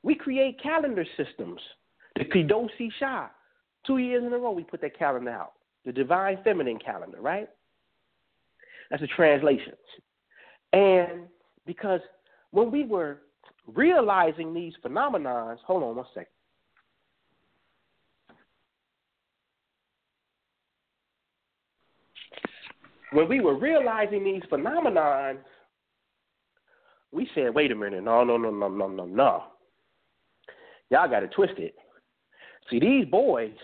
We create calendar systems. The Kedoshi Shah. Two years in a row, we put that calendar out. The Divine Feminine calendar, right? That's a translation. And because when we were realizing these phenomenons, hold on one second. When we were realizing these phenomenons, we said, wait a minute, no, no, no, no, no, no, no. Y'all got it twisted. See, these boys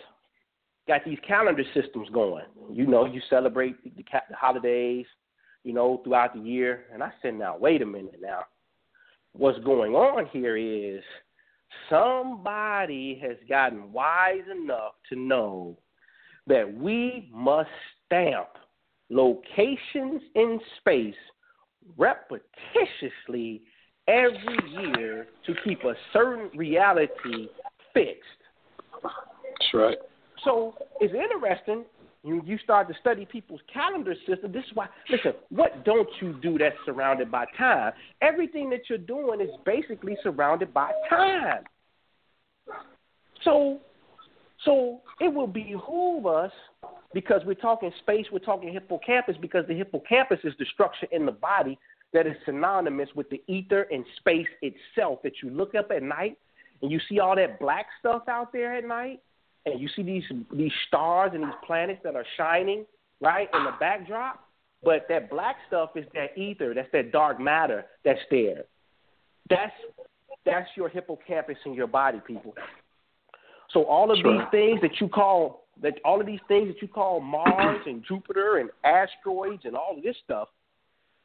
got these calendar systems going. You know, you celebrate the, the holidays, you know, throughout the year. And I said, now, wait a minute now. What's going on here is somebody has gotten wise enough to know that we must stamp locations in space repetitiously every year to keep a certain reality fixed. That's right. So it's interesting. when you start to study people's calendar system. This is why. Listen, what don't you do that's surrounded by time? Everything that you're doing is basically surrounded by time. So, so it will behoove us because we're talking space, we're talking hippocampus because the hippocampus is the structure in the body that is synonymous with the ether and space itself. That you look up at night and you see all that black stuff out there at night and you see these these stars and these planets that are shining right in the backdrop, but that black stuff is that ether, that's that dark matter that's there. That's that's your hippocampus in your body, people. So all of Sure. these things that you call that all of these things that you call Mars and Jupiter and asteroids and all of this stuff,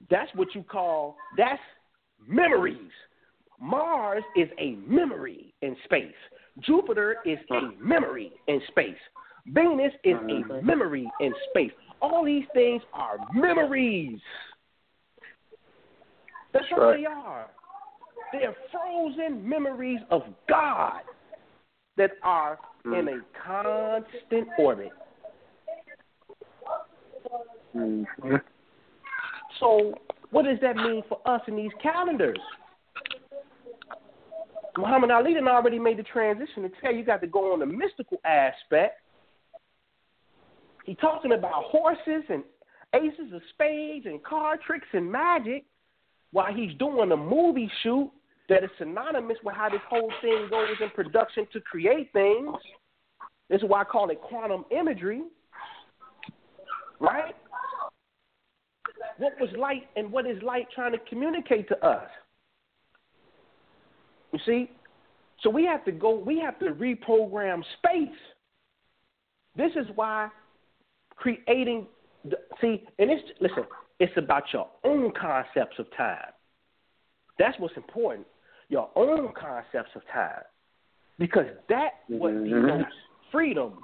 that's what you call that's memories. Mars is a memory in space. Jupiter is a memory in space. Venus is a memory in space. All these things are memories. That's what right. they are. They're frozen memories of God that are in a constant orbit. Mm-hmm. So, what does that mean for us in these calendars? Muhammad Ali done already made the transition to tell you got to go on the mystical aspect. He talking about horses and aces of spades and card tricks and magic while he's doing a movie shoot that is synonymous with how this whole thing goes in production to create things. This is why I call it quantum imagery. Right? What was light and what is light trying to communicate to us? You see? So we have to go, we have to reprogram space. This is why creating, the, see, and it's, listen, it's about your own concepts of time. That's what's important. Your own concepts of time. Because that what mm-hmm. denotes freedom.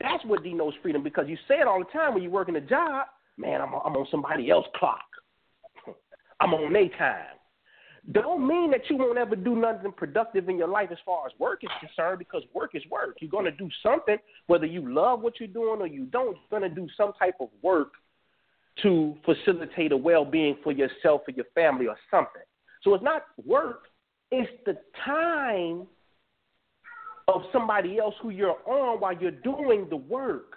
That's what denotes freedom because you say it all the time when you're working a job, man, I'm, I'm on somebody else's clock. I'm on their time. Don't mean that you won't ever do nothing productive in your life as far as work is concerned because work is work. You're going to do something, whether you love what you're doing or you don't, you're going to do some type of work to facilitate a well being for yourself or your family or something. So it's not work, it's the time of somebody else who you're on while you're doing the work.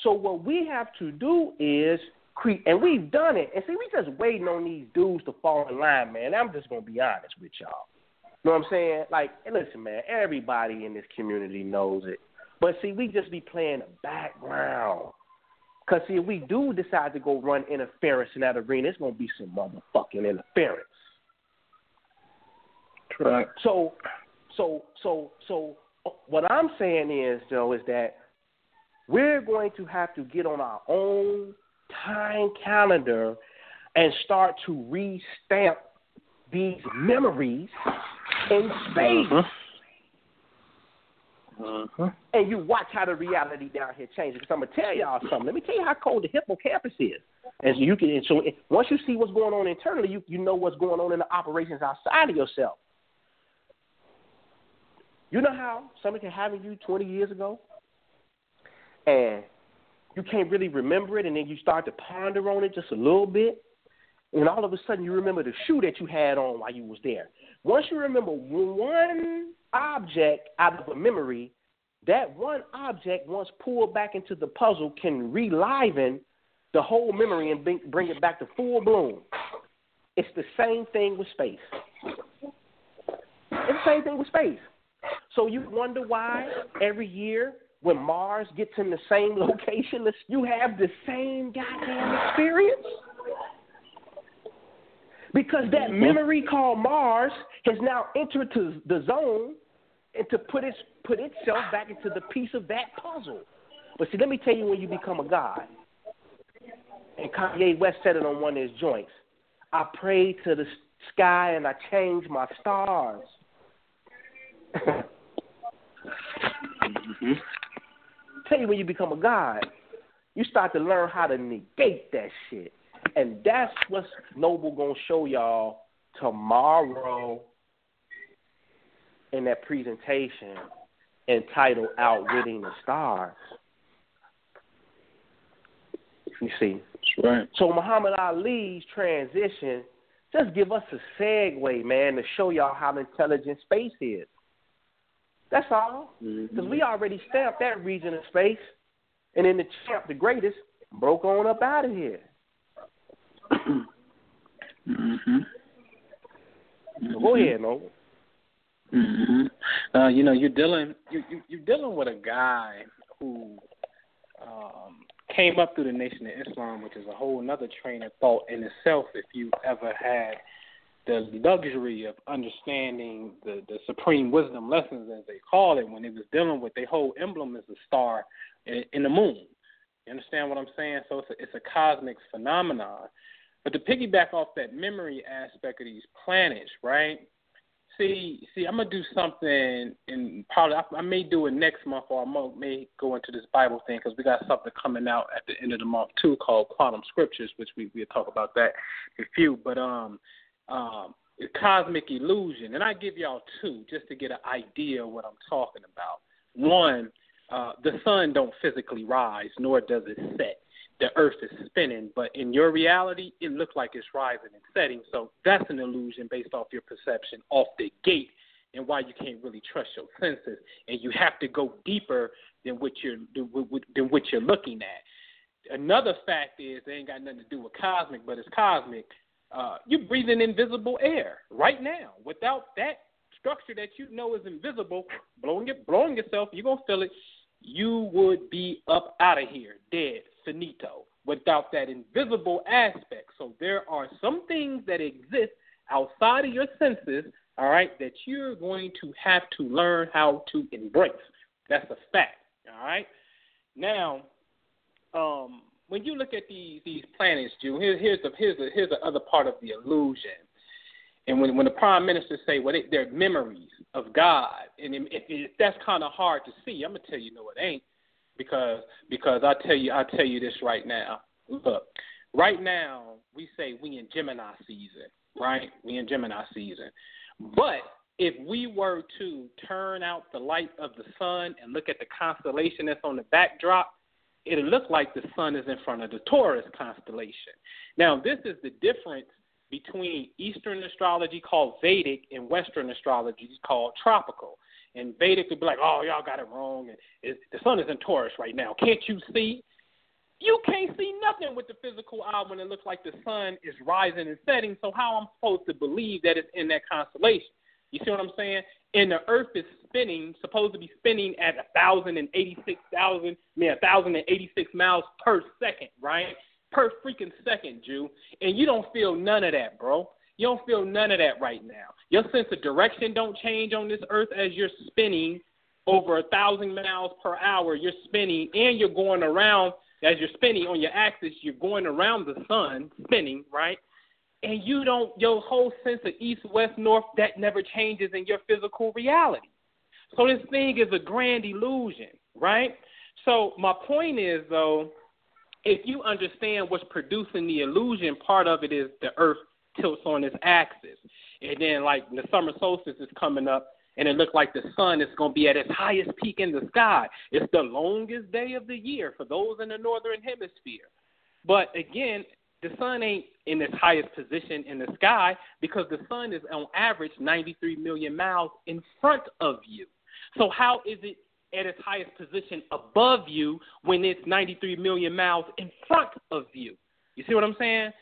So what we have to do is create, and we've done it. And see, we just waiting on these dudes to fall in line, man. I'm just gonna be honest with y'all. You know what I'm saying? Like, listen, man. Everybody in this community knows it, but see, we just be playing the background. Cause see, if we do decide to go run interference in that arena, it's gonna be some motherfucking interference. Right. So, so, so, so, what I'm saying is, Joe, is that we're going to have to get on our own time calendar and start to restamp these memories in space. Mm-hmm. And you watch how the reality down here changes. Because I'm gonna tell y'all something. Let me tell you how cold the hippocampus is. And so you can. And so once you see what's going on internally, you you know what's going on in the operations outside of yourself. You know how somebody can have you 20 years ago, and you can't really remember it, and then you start to ponder on it just a little bit, and all of a sudden you remember the shoe that you had on while you was there. Once you remember one object out of a memory, that one object, once pulled back into the puzzle, can reliven the whole memory and bring, bring it back to full bloom. It's the same thing with space. It's the same thing with space. So you wonder why every year when Mars gets in the same location, you have the same goddamn experience? Because that memory called Mars has now entered to the zone and to put its put itself back into the piece of that puzzle. But see, let me tell you when you become a god. And Kanye West said it on one of his joints. I prayed to the sky and I changed my stars. mm-hmm. Tell you when you become a god, you start to learn how to negate that shit. And that's what's Noble gonna show y'all tomorrow in that presentation entitled Outwitting the Stars. You see. Right. So Muhammad Ali's transition just give us a segue, man, to show y'all how intelligent space is. That's all. Because Mm-hmm. we already stamped that region of space, and then the champ, the greatest, broke on up out of here. mm-hmm. So go ahead, no. hmm Uh, you know, you're dealing you, you you're dealing with a guy who um, came up through the Nation of Islam, which is a whole another train of thought in itself. If you ever had the luxury of understanding the, the supreme wisdom lessons, as they call it, when it was dealing with their whole emblem is a star in, in the moon. You understand what I'm saying? So it's a, it's a cosmic phenomenon. But to piggyback off that memory aspect of these planets, right? See, see, I'm gonna do something, and probably I, I may do it next month, or I may go into this Bible thing because we got something coming out at the end of the month too, called Quantum Scriptures, which we we'll talk about that in a few. But um, um, cosmic illusion, and I give y'all two just to get an idea of what I'm talking about. One, uh, the sun don't physically rise, nor does it set the earth is spinning, but in your reality, it looks like it's rising and setting. So that's an illusion based off your perception off the gate and why you can't really trust your senses. And you have to go deeper than what you're than what you're looking at. Another fact is they ain't got nothing to do with cosmic, but it's cosmic. Uh, you're breathing invisible air right now. Without that structure that you know is invisible, blowing it, blowing yourself, you're gonna feel it. You would be up out of here, dead, finito without that invisible aspect. So there are some things that exist outside of your senses, all right, that you're going to have to learn how to embrace. That's a fact, all right? Now, um, when you look at these these planets, Jew, here, here's the here's the here's the other part of the illusion. And when when the prime minister say, well, they, they're memories of God, and if, if that's kind of hard to see, I'm gonna tell you, no, it ain't because because I tell you I tell you this right now. Look, right now we say we in Gemini season, right? We in Gemini season. But if we were to turn out the light of the sun and look at the constellation that's on the backdrop, it'll look like the sun is in front of the Taurus constellation. Now, this is the difference between Eastern astrology called Vedic and Western astrology called tropical and Vedic would be like, "Oh, y'all got it wrong," and it, the sun is in Taurus right now. Can't you see? You can't see nothing with the physical eye when it looks like the sun is rising and setting. So how I'm supposed to believe that it's in that constellation? You see what I'm saying? And the Earth is spinning, supposed to be spinning at a thousand and eighty-six thousand, I mean, a thousand and eighty-six miles per second, right? Per freaking second, Jew. And you don't feel none of that, bro. You don't feel none of that right now. Your sense of direction don't change on this earth as you're spinning over a thousand miles per hour. You're spinning and you're going around as you're spinning on your axis. You're going around the sun, spinning right, and you don't. Your whole sense of east, west, north that never changes in your physical reality. So this thing is a grand illusion, right? So my point is though, if you understand what's producing the illusion, part of it is the earth tilts on its axis. And then, like, the summer solstice is coming up, and it looks like the sun is going to be at its highest peak in the sky. It's the longest day of the year for those in the northern hemisphere. But again, the sun ain't in its highest position in the sky because the sun is on average 93 million miles in front of you. So how is it at its highest position above you when it's 93 million miles in front of you? You see what I'm saying?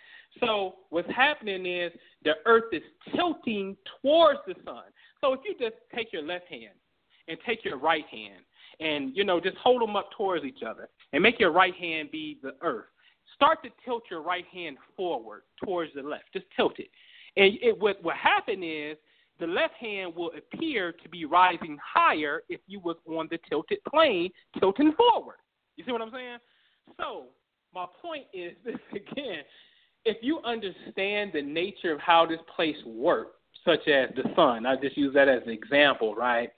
So what's happening is the earth is tilting towards the sun. So if you just take your left hand and take your right hand and you know just hold them up towards each other and make your right hand be the earth. Start to tilt your right hand forward towards the left. Just tilt it. And it what what happen is the left hand will appear to be rising higher if you was on the tilted plane, tilting forward. You see what I'm saying? So my point is this again if you understand the nature of how this place works, such as the sun, I just use that as an example, right?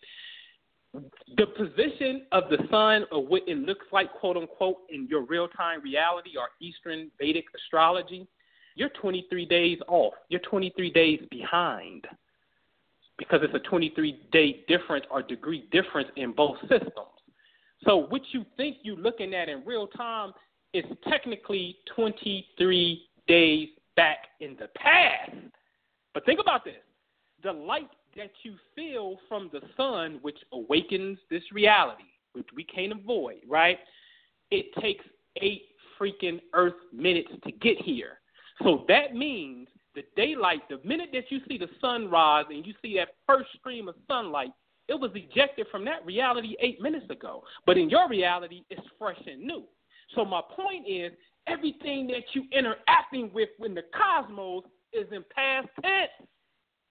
The position of the sun or what it looks like, quote unquote, in your real time reality or Eastern Vedic astrology, you're 23 days off. You're 23 days behind because it's a 23 day difference or degree difference in both systems. So what you think you're looking at in real time is technically 23 days back in the past. But think about this the light that you feel from the sun, which awakens this reality, which we can't avoid, right? It takes eight freaking Earth minutes to get here. So that means the daylight, the minute that you see the sun rise and you see that first stream of sunlight, it was ejected from that reality eight minutes ago. But in your reality, it's fresh and new. So my point is, everything that you interacting with in the cosmos is in past tense.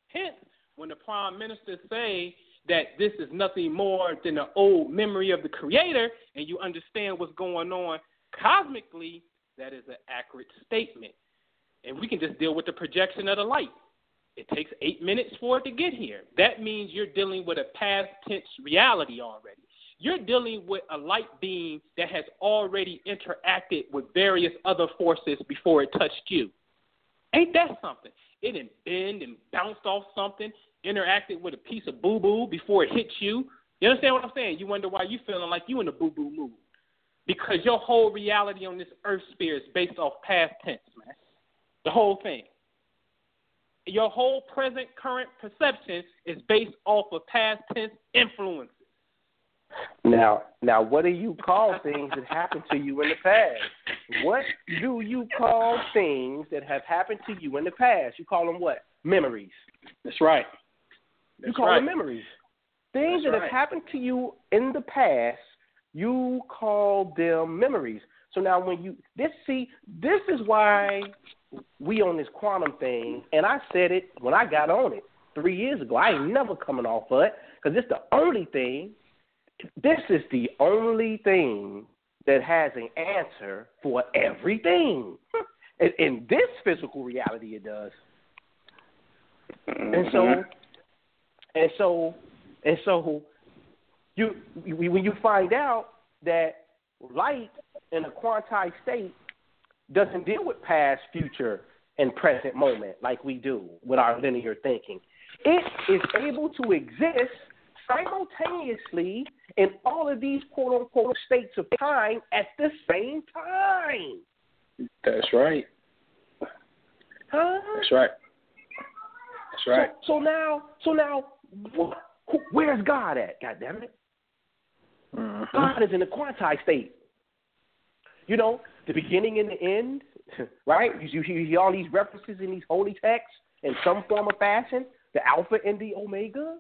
Hence, when the prime minister say that this is nothing more than an old memory of the creator, and you understand what's going on cosmically, that is an accurate statement. And we can just deal with the projection of the light. It takes eight minutes for it to get here. That means you're dealing with a past tense reality already. You're dealing with a light beam that has already interacted with various other forces before it touched you. Ain't that something? It didn't bend and bounced off something, interacted with a piece of boo boo before it hit you. You understand what I'm saying? You wonder why you feeling like you in a boo boo mood. Because your whole reality on this earth sphere is based off past tense, man. The whole thing your whole present current perception is based off of past tense influences. Now, now, what do you call things that happened to you in the past? What do you call things that have happened to you in the past? You call them what? Memories. That's right. That's you call right. them memories. Things That's that right. have happened to you in the past, you call them memories. So now, when you this see, this is why we on this quantum thing, and I said it when I got on it three years ago. I ain't never coming off of it because it's the only thing. This is the only thing that has an answer for everything. In, in this physical reality, it does. And so, mm-hmm. and so, and so, you when you find out that light in a quantized state doesn't deal with past, future, and present moment like we do with our linear thinking. It is able to exist simultaneously in all of these quote unquote states of time at the same time. That's right. Huh? That's right. That's right. So, so now, so now, wh- where's God at? God damn it! Mm-hmm. God is in the quantized state. You know, the beginning and the end, right? You, you hear all these references in these holy texts in some form or fashion. The Alpha and the Omega,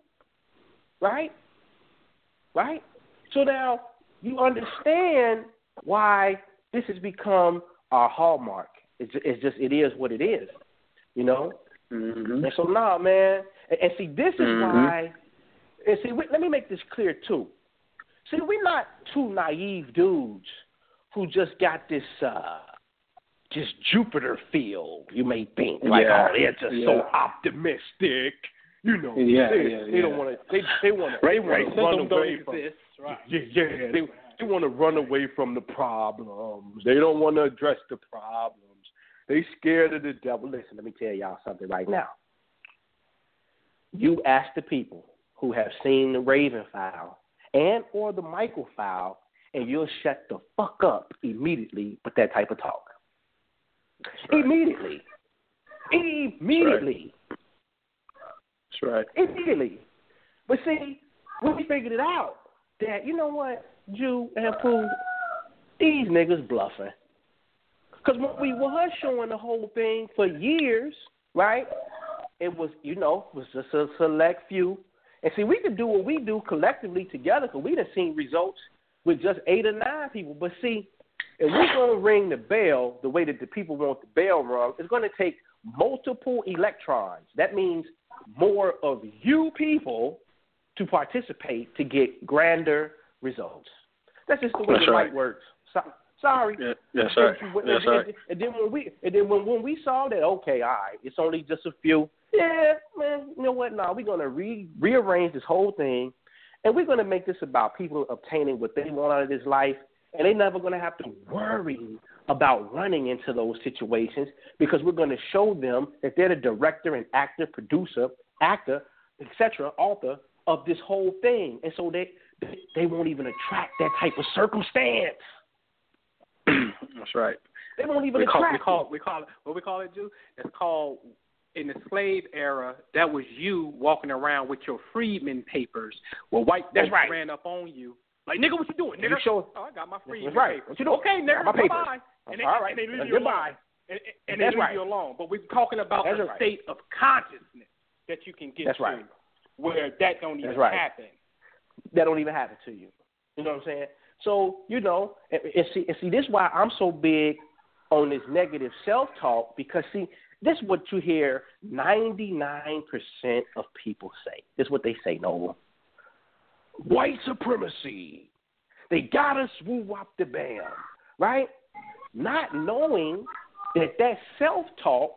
right? Right. So now you understand why this has become our hallmark. It's, it's just it is what it is, you know. Mm-hmm. And so now, man, and, and see, this is Mhm. why. And see, wait, let me make this clear too. See, we're not two naive dudes who just got this uh just Jupiter feel. You may think like, Yeah. oh, they're just Yeah. so optimistic. You know, Yeah, they, yeah, they yeah. don't want to. They they want to. Right, they want right. to Some run of don't away from. exist. Right. Yeah, yeah. They they want to run away from the problems. They don't want to address the problems. They scared of the devil. Listen, let me tell y'all something right now. You ask the people who have seen the Raven file and or the Michael file, and you'll shut the fuck up immediately with that type of talk. Immediately. Immediately. That's right. Immediately. But see, we figured it out that, you know what, Jew and Pooh, these niggas bluffing. Because when we was showing the whole thing for years, right, it was, you know, was just a select few. And see, we could do what we do collectively together because we done seen results with just eight or nine people. But see, if we're going to ring the bell the way that the people want the bell rung, it's going to take multiple electrons. That means more of you people to participate to get grander results. That's just the way That's the right. light works. So, sorry. Yeah, that's And- right. and- That's and, right. and then when we and then when, when we saw that, okay, all right, it's only just a few. Yeah, man, you know what? Now we're gonna re rearrange this whole thing, and we're gonna make this about people obtaining what they want out of this life, and they're never gonna have to worry about running into those situations because we're gonna show them that they're the director and actor, producer, actor, etc., author of this whole thing, and so they they, won't even attract that type of circumstance. That's right. They won't even we call, attract we call we call it what we call it, Jew. It's called in the slave era. That was you walking around with your freedman papers, Well, white That's right. ran up on you. Like nigga, what you doing, nigga? You show- oh, I got my freedman That's right. papers. What you doing? Okay, nigga, My papers. bye-bye. Uh-huh. And they, All right. and they leave you goodbye. alone. And, and they leave right. you alone. But we're talking about That's a right. state of consciousness that you can get That's to, right. where that don't even right. happen. that don't even happen to you. You know what I'm saying? So you know, and, and see, and see, this is why I'm so big on this negative self-talk because see, This is what you hear 99% of people say. This is what they say, Noble. White supremacy. They got us woo wop the bam, right? Not knowing that that self talk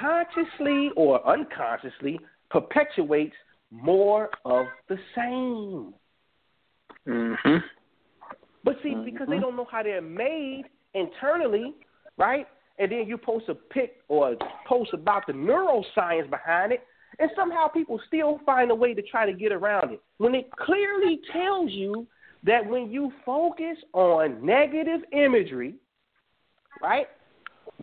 consciously or unconsciously perpetuates more of the same. Mm-hmm. But see, because they don't know how they're made internally, right? And then you post a pic or post about the neuroscience behind it, and somehow people still find a way to try to get around it. When it clearly tells you that when you focus on negative imagery, right?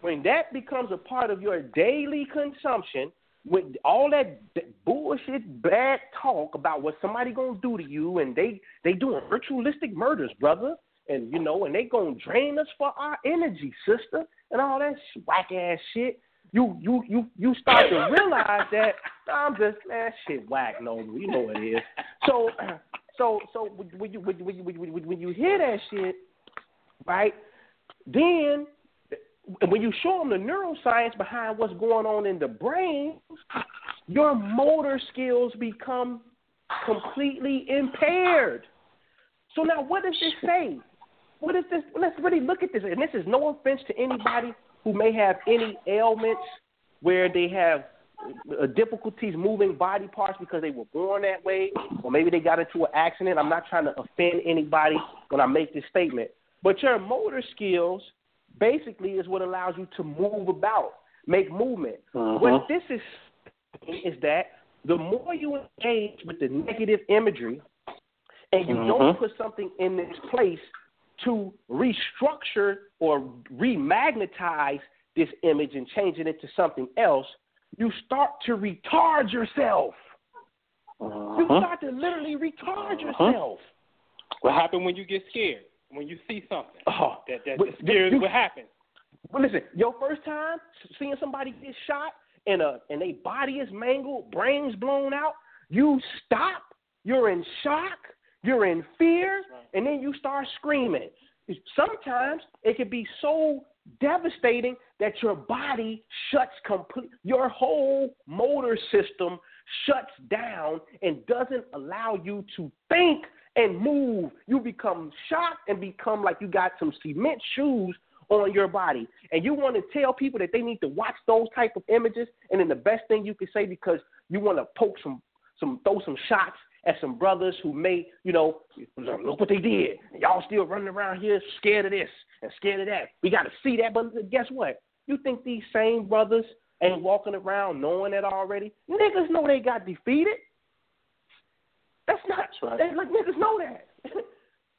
When that becomes a part of your daily consumption, with all that bullshit bad talk about what somebody gonna do to you, and they they doing ritualistic murders, brother, and you know, and they gonna drain us for our energy, sister, and all that whack ass shit. You you you you start to realize that I'm just man, shit whack, no, you know it is. So so so when you when you when you, when you hear that shit, right? Then when you show them the neuroscience behind what's going on in the brain, your motor skills become completely impaired. So now, what does this say? What is this? Let's really look at this. And this is no offense to anybody who may have any ailments where they have uh, difficulties moving body parts because they were born that way, or maybe they got into an accident. I'm not trying to offend anybody when I make this statement, but your motor skills basically is what allows you to move about, make movement. Uh-huh. What this is is that the more you engage with the negative imagery, and you Uh-huh. don't put something in its place to restructure or remagnetize this image and change it into something else, you start to retard yourself. You Uh-huh. start to literally retard Uh-huh. yourself. What happened when you get scared? When you see something Oh, that that but- you- what happens? Well, listen, your first time seeing somebody get shot and a and their body is mangled, brains blown out, you stop. You're in shock. You're in fear, and then you start screaming. Sometimes it can be so devastating that your body shuts complete. Your whole motor system shuts down and doesn't allow you to think and move. You become shocked and become like you got some cement shoes on your body. And you want to tell people that they need to watch those type of images and then the best thing you can say because you want to poke some some throw some shots at some brothers who may, you know, look what they did. Y'all still running around here scared of this and scared of that. We got to see that, but guess what? You think these same brothers ain't walking around knowing that already? Niggas know they got defeated. That's not right. they, like niggas know that.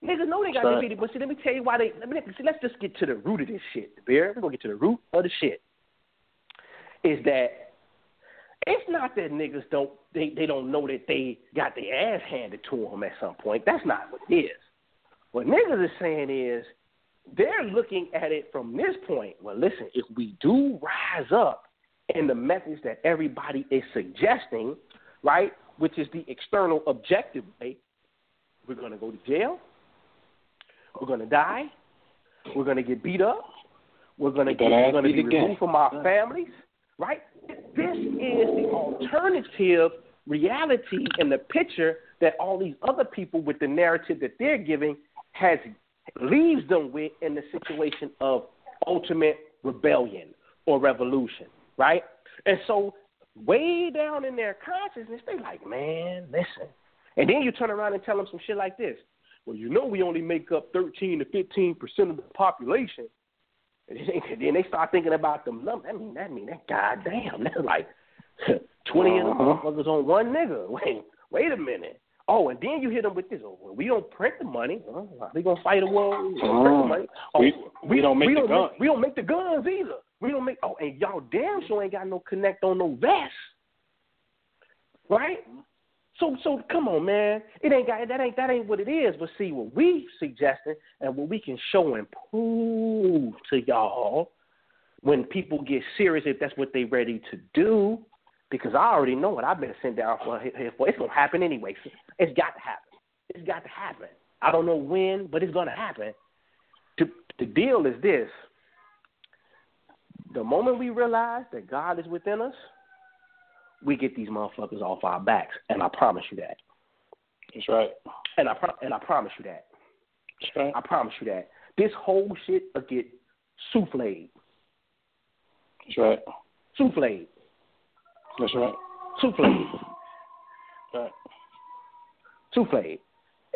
niggas know they got Right. defeated. But see, let me tell you why they. Let me see. Let's just get to the root of this shit, bear. We're gonna get to the root of the shit. Is that it's not that niggas don't they they don't know that they got their ass handed to them at some point. That's not what it is. What niggas is saying is they're looking at it from this point. Well, listen, if we do rise up in the methods that everybody is suggesting, right, which is the external objective way, we're going to go to jail, we're going to die, we're going to get beat up, we're going to Get we're going to be removed from our families, right? This is the alternative reality and the picture that all these other people with the narrative that they're giving has leaves them with in the situation of ultimate rebellion or revolution, right? And so way down in their consciousness, they like, man, listen. And then you turn around and tell them some shit like this. Well, you know we only make up 13 to 15 percent of the population. And then they start thinking about them numbers. I mean, that mean that goddamn, that's like 20 of them Uh-huh. motherfuckers on one nigga. Wait, wait a minute. Oh, and then you hit them with this. Oh, well, we don't print the money. Oh, they gonna fight a war? We don't print the money. Oh, We- we don't make we the don't guns. we don't make the guns either. We don't make. Oh, and y'all damn sure ain't got no connect on no vest, right? So so come on, man. It ain't got that ain't that ain't what it is. But see what we suggesting and what we can show and prove to y'all when people get serious if that's what they ready to do. Because I already know what I've been sent down for for. It's gonna happen anyway. It's got to happen. It's got to happen. I don't know when, but it's gonna happen. The, the deal is this: the moment we realize that God is within us, we get these motherfuckers off our backs, and I promise you that. That's right. And I pro- and I promise you that. That's right. I promise you that. This whole shit will get souffled. That's right. Souffled. That's right. Souffled. right. Souffled.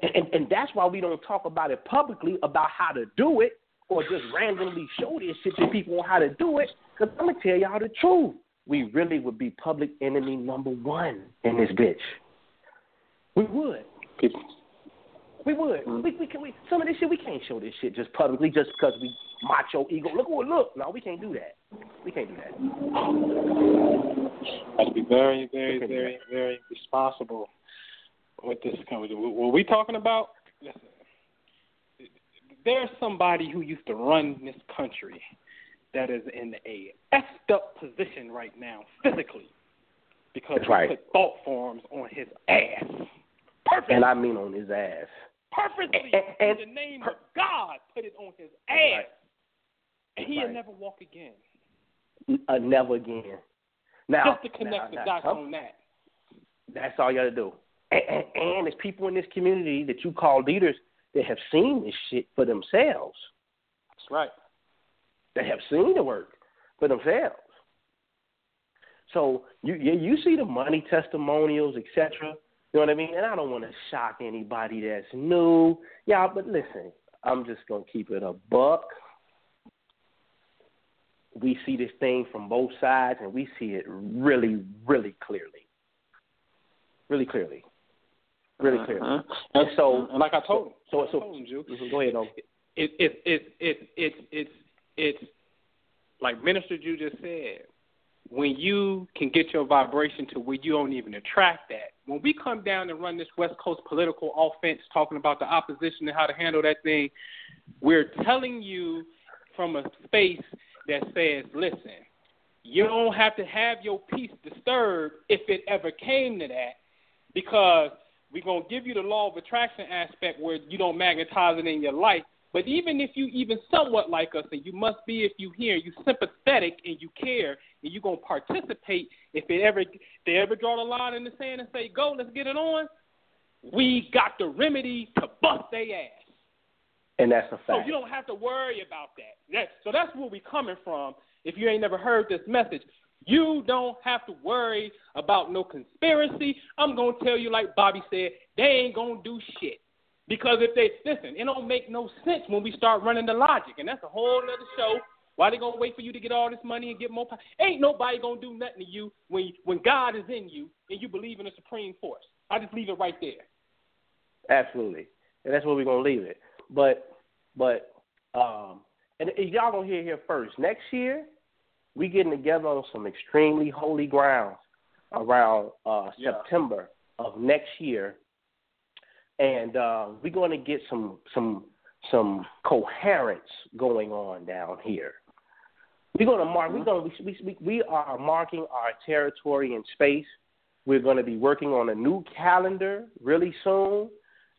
And, and and that's why we don't talk about it publicly about how to do it or just randomly show this shit to people on how to do it. Because I'm gonna tell y'all the truth. We really would be public enemy number one in this bitch. We would. People. We would. Mm-hmm. We, we can. We, some of this shit we can't show this shit just publicly just because we macho ego. Look what look. No, we can't do that. We can't do that. Got to be very, very, very, very responsible with this. What we talking about? Listen, there's somebody who used to run this country that is in a effed up position right now, physically, because That's he right. put thought forms on his ass. Perfect. And I mean on his ass. Perfectly. And- and- in the name of God, put it on his ass. right. And he'll right. never walk again. Uh, never again. Now, Just to connect now, the dots on that. That's all you got to do. And, and, and there's people in this community that you call leaders that have seen this shit for themselves. That's right. That have seen the work for themselves. So you you, you see the money testimonials, etc. You know what I mean? And I don't want to shock anybody that's new, y'all. But listen, I'm just gonna keep it a buck. We see this thing from both sides, and we see it really, really clearly. Really clearly. Really. Uh-huh. And so, and like I told him, so, so, told him, Jew, Mhm, go ahead, Om. it it it it it's it's it's like Minister Jew just said. When you can get your vibration to where you don't even attract that. When we come down and run this West Coast political offense, talking about the opposition and how to handle that thing, we're telling you from a space that says, listen, you don't have to have your peace disturbed if it ever came to that, because we're going to give you the law of attraction aspect where you don't magnetize it in your life. But even if you even somewhat like us, and you must be if you hear, you sympathetic and you care, and you're gonna participate. If it ever they ever draw the line in the sand and say, "Go, let's get it on," we got the remedy to bust their ass. And that's a fact. So you don't have to worry about that. that. So that's where we coming from. If you ain't never heard this message, you don't have to worry about no conspiracy. I'm gonna tell you, like Bobby said, they ain't gonna do shit. Because if they listen, it don't make no sense when we start running the logic, and that's a whole other show. Why they gonna wait for you to get all this money and get more power? Ain't nobody gonna do nothing to you when when God is in you and you believe in a supreme force. I just leave it right there. Absolutely, and that's where we're gonna leave it. But, but, um, and y'all gonna hear here first. Next year, we getting together on some extremely holy grounds around uh, Yeah. September of next year, and uh, we're going to get some some some coherence going on down here. We're going to mark. We're going to we, we we are marking our territory and space. We're going to be working on a new calendar really soon.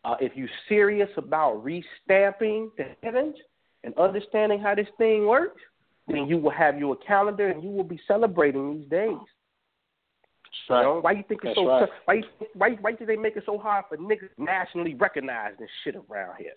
Uh, if you're serious about restamping the heavens and understanding how this thing works, then you will have your calendar and you will be celebrating these days. You know, why you think it's That's so? right. Why, why why do they make it so hard for niggas nationally recognized this shit around here?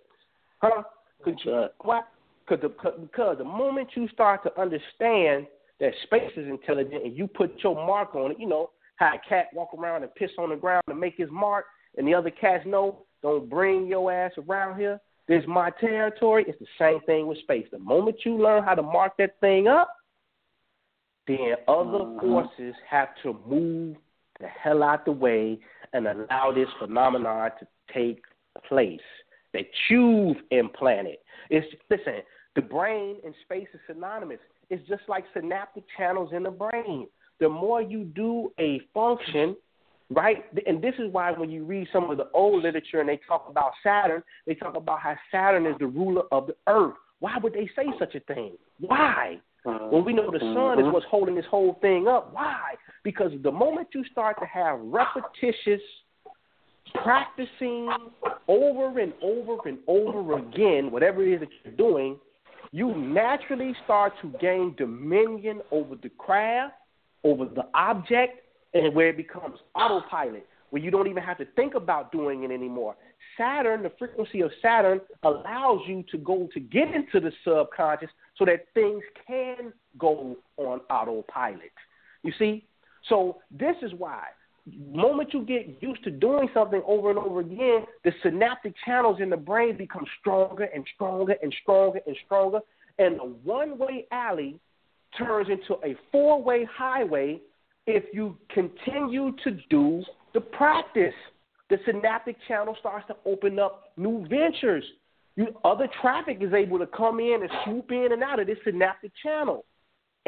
Huh? Cause, right. Why? Cause the, cause, because the moment you start to understand that space is intelligent and you put your mark on it, you know how a cat walk around and piss on the ground to make his mark, and the other cats know don't bring your ass around here. This is my territory. It's the same thing with space. The moment you learn how to mark that thing up, then other Mhm. forces have to move the hell out the way and allow this phenomenon to take place that you've implanted. It's listen, the brain and space is synonymous. It's just like synaptic channels in the brain. The more you do a function, right? And this is why when you read some of the old literature and they talk about Saturn, they talk about how Saturn is the ruler of the earth. Why would they say such a thing? Why? Uh-huh. When we know the sun is uh-huh. what's holding this whole thing up. Why? Because the moment you start to have repetitious practicing over and over and over again, whatever it is that you're doing, you naturally start to gain dominion over the craft, over the object, and where it becomes autopilot, where you don't even have to think about doing it anymore. Saturn, the frequency of Saturn allows you to go to get into the subconscious so that things can go on autopilot. You see? So this is why moment you get used to doing something over and over again, the synaptic channels in the brain become stronger and stronger and stronger and stronger, and the one-way alley turns into a four-way highway if you continue to do the practice. The synaptic channel starts to open up new ventures. You, other traffic is able to come in and swoop in and out of this synaptic channel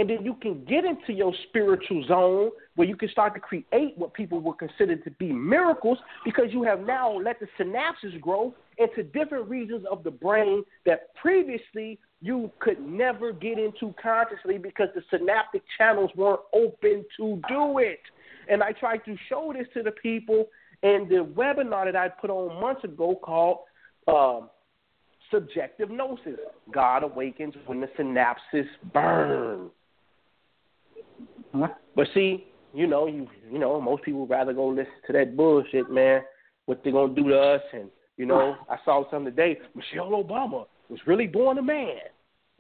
and then you can get into your spiritual zone where you can start to create what people would consider to be miracles because you have now let the synapses grow into different regions of the brain that previously you could never get into consciously because the synaptic channels weren't open to do it. And I tried to show this to the people in the webinar that I put on months ago called um, Subjective Gnosis God Awakens When the Synapses Burn. Huh? But see, you know, you you know, most people rather go listen to that bullshit, man. What they're gonna do to us? And you know, I saw something today. Michelle Obama was really born a man.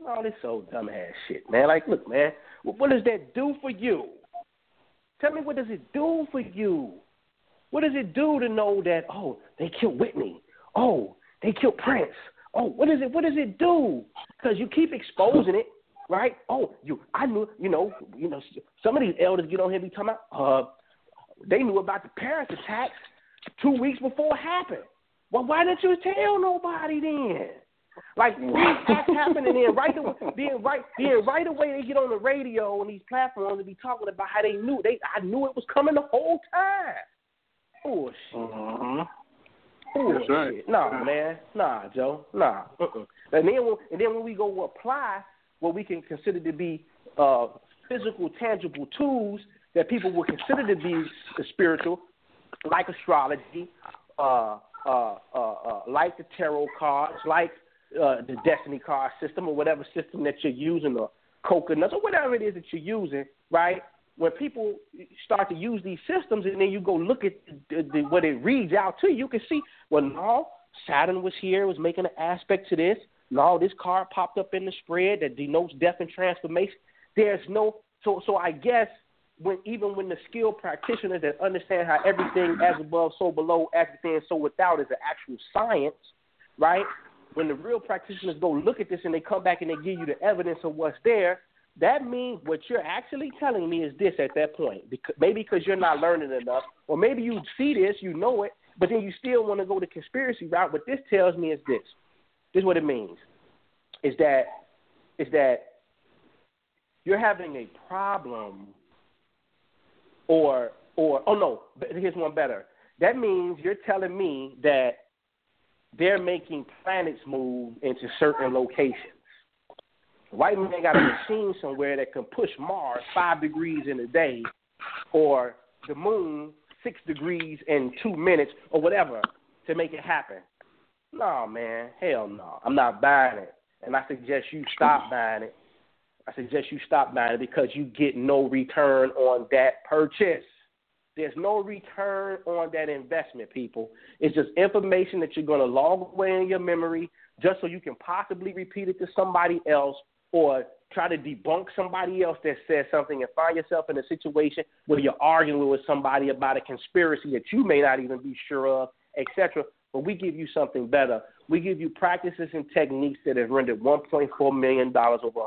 All this old dumbass shit, man. Like, look, man, what does that do for you? Tell me, what does it do for you? What does it do to know that? Oh, they killed Whitney. Oh, they killed Prince. Oh, what is it? What does it do? Because you keep exposing it right? Oh, you, I knew, you know, you know, some of these elders get on here and be talking about, uh, they knew about the Paris attacks two weeks before it happened. Well, why didn't you tell nobody then? Like these attacks happen, and then right away, then right, then right away they get on the radio and these platforms and be talking about how they knew they, I knew it was coming the whole time. Bullshit. Uh-huh. Bullshit. That's right. Nah, man. Nah, Joe. Nah. Uh-uh. And then when, and then when we go apply what we can consider to be uh, physical, tangible tools that people would consider to be spiritual, like astrology, uh, uh, uh, uh, like the tarot cards, like uh, the destiny card system, or whatever system that you're using, or coconuts, or whatever it is that you're using, right? When people start to use these systems, and then you go look at the, the, what it reads out to you, you can see, well, no, Saturn was here, was making an aspect to this. No, this card popped up in the spread that denotes death and transformation. There's no so so I guess when even when the skilled practitioners that understand how everything as above, so below, as within, so without is an actual science, right? When the real practitioners go look at this and they come back and they give you the evidence of what's there, that means what you're actually telling me is this at that point. Because, maybe because you're not learning enough, or maybe you see this, you know it, but then you still want to go the conspiracy route. What this tells me is this: this is what it means. Is that is that you're having a problem or or oh no, here's one better. That means you're telling me that they're making planets move into certain locations. White man got a machine somewhere that can push Mars five degrees in a day, or the moon six degrees in two minutes, or whatever, to make it happen. No, man, hell no. I'm not buying it. And I suggest you stop buying it. I suggest you stop buying it because you get no return on that purchase. There's no return on that investment, people. It's just information that you're going to log away in your memory just so you can possibly repeat it to somebody else or try to debunk somebody else that says something and find yourself in a situation where you're arguing with somebody about a conspiracy that you may not even be sure of, etc but we give you something better. We give you practices and techniques that have rendered $1.4 million over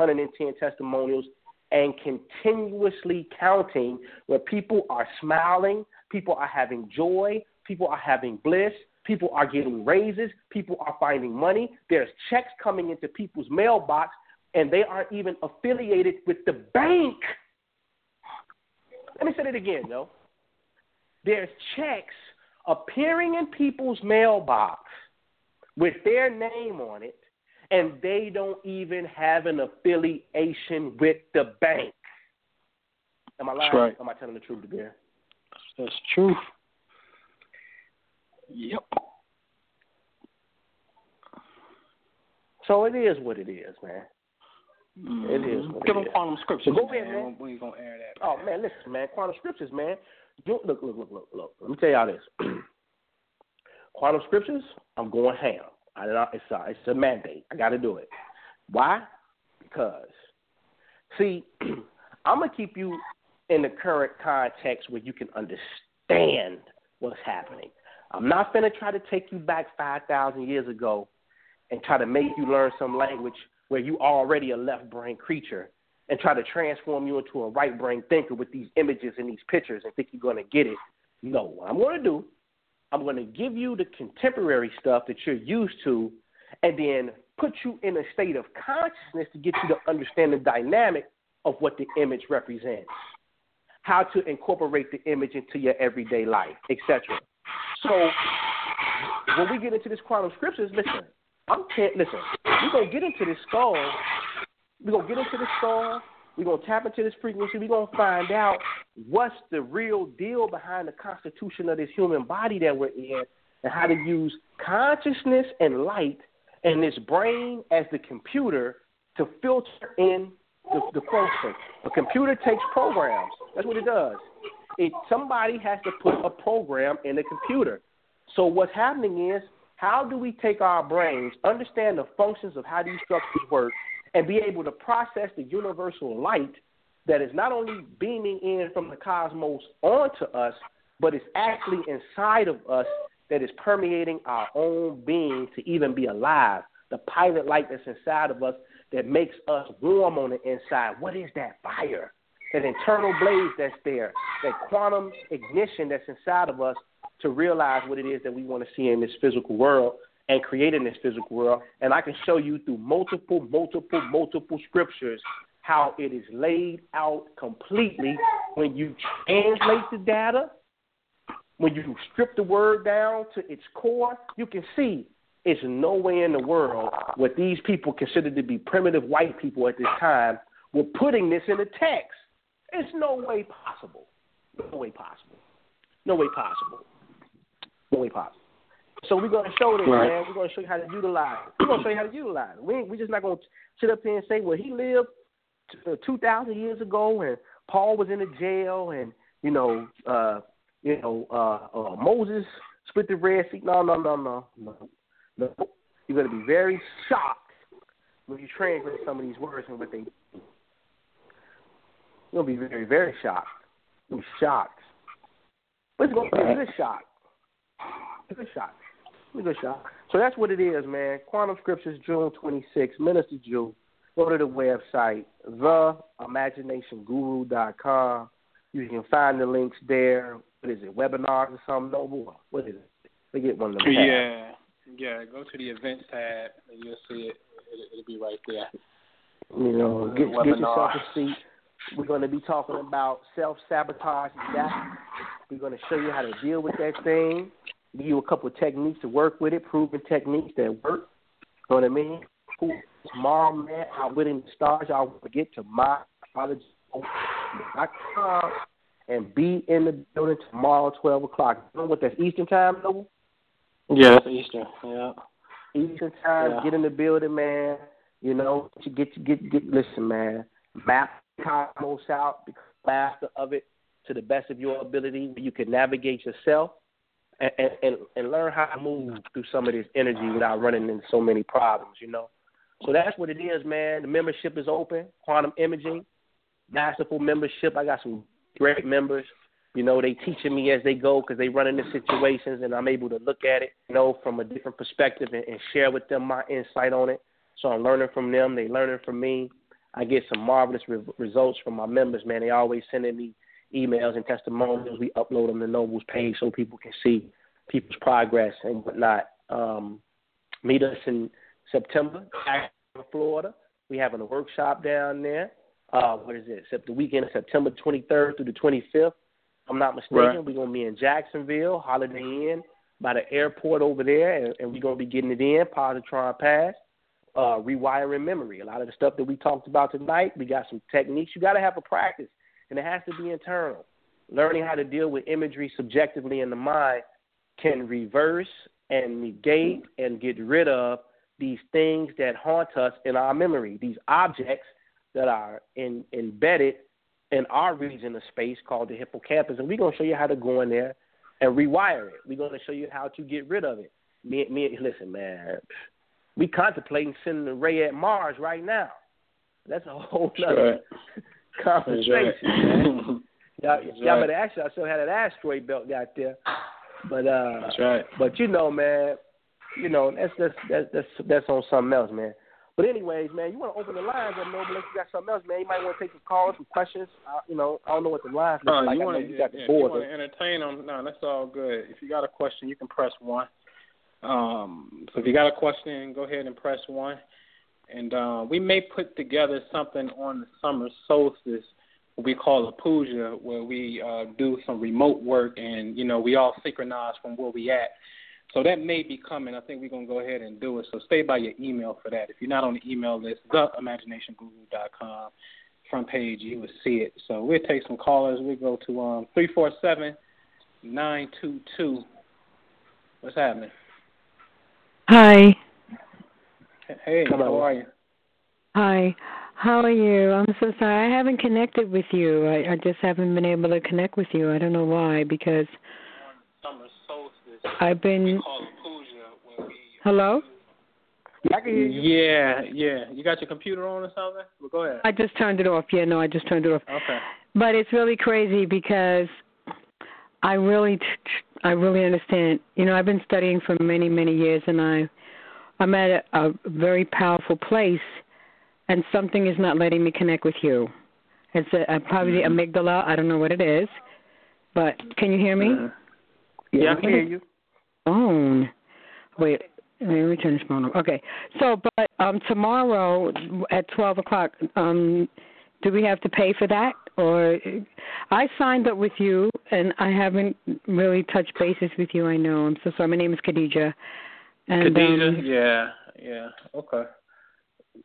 110 testimonials and continuously counting where people are smiling, people are having joy, people are having bliss, people are getting raises, people are finding money. There's checks coming into people's mailbox, and they aren't even affiliated with the bank. Let me say it again, though. There's checks appearing in people's mailbox with their name on it, and they don't even have an affiliation with the bank. Am I lying? right. Am I telling the truth, to Bear? That's true. Yep. So it is what it is, man. It is. Mm-hmm. What Give it them quantum scriptures. So go ahead, man. man. We ain't gonna air that. Oh man, listen, man. Quantum scriptures, man. You, look, look, look, look, look. Let me tell y'all this. Quantum scriptures, I'm going ham. I don't. It's a, it's a mandate. I got to do it. Why? Because, see, I'm gonna keep you in the current context where you can understand what's happening. I'm not gonna try to take you back five thousand years ago and try to make you learn some language where you already a left brain creature and try to transform you into a right brain thinker with these images and these pictures and think you're going to get it. No, what I'm going to do, I'm going to give you the contemporary stuff that you're used to and then put you in a state of consciousness to get you to understand the dynamic of what the image represents, how to incorporate the image into your everyday life, etc. So when we get into this quantum scriptures, listen, I'm can't listen. We're gonna get into this skull. We're gonna get into this skull. We're gonna tap into this frequency. We're gonna find out what's the real deal behind the constitution of this human body that we're in, and how to use consciousness and light and this brain as the computer to filter in the, the function. A computer takes programs. That's what it does. It somebody has to put a program in the computer. So what's happening is how do we take our brains, understand the functions of how these structures work, and be able to process the universal light that is not only beaming in from the cosmos onto us, but it's actually inside of us that is permeating our own being to even be alive. The pilot light that's inside of us that makes us warm on the inside. What is that fire? That internal blaze that's there, that quantum ignition that's inside of us to realize what it is that we want to see in this physical world and create in this physical world. And I can show you through multiple, multiple, multiple scriptures how it is laid out completely when you translate the data, when you strip the word down to its core, you can see it's no way in the world what these people considered to be primitive white people at this time were putting this in the text. It's no way possible. No way possible. No way possible. No way possible. So we're gonna show this, Right. man. We're gonna show you how to utilize it. We're gonna show you how to utilize it. We we're just not gonna sit up here and say, well, he lived uh, two thousand years ago, and Paul was in a jail, and you know, uh, you know, uh, uh, Moses split the Red Sea. No, no, no, no, no, no. You're gonna be very shocked when you translate some of these words and what they. You're gonna be very, very shocked. You'll be shocked. But it's gonna be a good shock. A good shock. A good shock. So that's what it is, man. Quantum Scriptures, June 26th. Minister Jew. Go to the website, theimaginationguru.com. You can find the links there. What is it? Webinars or something? Noble? What is it? Forget one of them. tabs. Yeah, yeah. Go to the events tab and you'll see it. It'll, it'll be right there. You know, get, get yourself a seat. We're going to be talking about self sabotage and that. We're going to show you how to deal with that thing. Give you a couple of techniques to work with it, proven techniques that work. You know what I mean? Who tomorrow, man, outwitting the stars. Y'all to get to myapology.com and be in the building tomorrow, twelve o'clock. You know what? That's Eastern time, Noble. Yeah, it's Easter. Yeah. Eastern time. Yeah. Get in the building, man. You know, to get get get, get listen, man. Map cosmos out, master of it to the best of your ability, where you can navigate yourself and, and and learn how to move through some of this energy without running into so many problems. You know. So that's what it is, man. The membership is open. Quantum Imaging, masterful membership. I got some great members. You know, they teaching me as they go because they run into situations, and I'm able to look at it, you know, from a different perspective and, and share with them my insight on it. So I'm learning from them. They learning from me. I get some marvelous re- results from my members, man. They always sending me emails and testimonials. We upload them to Noble's page so people can see people's progress and whatnot. Um, meet us in September, in Florida. We having a workshop down there. Uh, what is it? Except the weekend of September 23rd through the 25th. I'm not mistaken. Right. We're gonna be in Jacksonville, Holiday Inn, by the airport over there, and, and we're gonna be getting it in Positron Pass. Uh, rewiring memory. A lot of the stuff that we talked about tonight, we got some techniques. You got to have a practice, and it has to be internal. Learning how to deal with imagery subjectively in the mind can reverse and negate and get rid of these things that haunt us in our memory, these objects that are in, embedded in our region of space called the hippocampus, and we're gonna show you how to go in there and rewire it. We're gonna show you how to get rid of it. Me, me, listen, man. We contemplating sending a ray at Mars right now. That's a whole nother right. Conversation, man. Y'all, That's y'all right. better ask I still had that asteroid belt out there. But uh That's right. but you know, man, you know, that's that's that's that's that's on something else, man. But anyways, man, you want to open the lines up, Noble? Unless you got something else, man. You might want to take some calls, some questions. Uh, you know, I don't know what the lines look Oh, like. you I know you got the if you want to entertain them? No, that's all good. If you got a question, you can press one. Um, so if you got a question, go ahead and press one. And uh, we may put together something on the summer solstice, what we call a puja, where we uh, do some remote work, and you know we all synchronize from where we at. So that may be coming. I think we're gonna go ahead and do it. So stay by your email for that. If you're not on the email list, theimaginationguru.com front page, you will see it. So we'll take some callers. We go to um three four seven nine two two. What's happening? Hi. Hey, how are you? Hi. How are you? I'm so sorry. I haven't connected with you. I, I just haven't been able to connect with you. I don't know why because Summer solstice. I've been. We call it puja, where we Hello? I can hear you. Yeah, yeah. You got your computer on or something? Well, go ahead. I just turned it off. Yeah, no, I just turned it off. Okay. But it's really crazy because I really, I really understand. You know, I've been studying for many, many years, and I, I'm at a, a very powerful place, and something is not letting me connect with you. It's a, a, probably the amygdala. I don't know what it is, but can you hear me? Yeah, I can hear you. Phone. Wait, let me turn this phone off. Okay. So, but um, tomorrow at twelve o'clock, um, do we have to pay for that, or I signed up with you and I haven't really touched bases with you. I know. I'm so sorry. My name is Khadija. And Khadijah? um, yeah, yeah. Okay.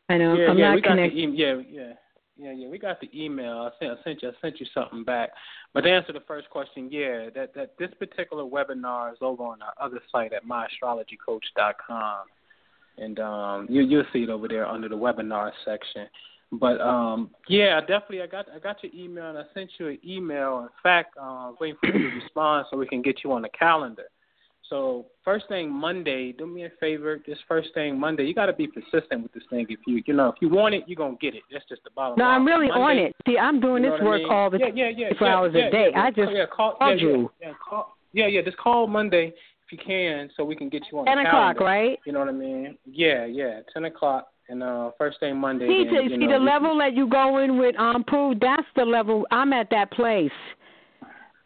I know yeah, I'm yeah, not we got connected. the e- yeah, yeah, yeah, yeah. We got the email. I sent, I sent you, I sent you something back. But to answer the first question, yeah, that that this particular webinar is over on our other site at myastrologycoach.com, and um, you you'll see it over there under the webinar section. But um, yeah, definitely, I got I got your email, and I sent you an email. In fact, uh, waiting for you to respond so we can get you on the calendar. So first thing Monday, do me a favor. This first thing Monday, you got to be persistent with this thing. If you you know if you want it, you're gonna get it. That's just the bottom No, line. I'm really Monday, on it. See, I'm doing you know this what I work mean? all the yeah, yeah, yeah, 24 yeah, hours yeah, a day. Yeah, I just yeah, call, called yeah, you. Yeah, yeah, call, yeah, yeah. Just call Monday if you can, so we can get you on 10 the o'clock, calendar. right? You know what I mean? Yeah, yeah. Ten o'clock and uh first thing Monday. See, then, to, you see know, the level that you go in with um proof, that's the level I'm at that place.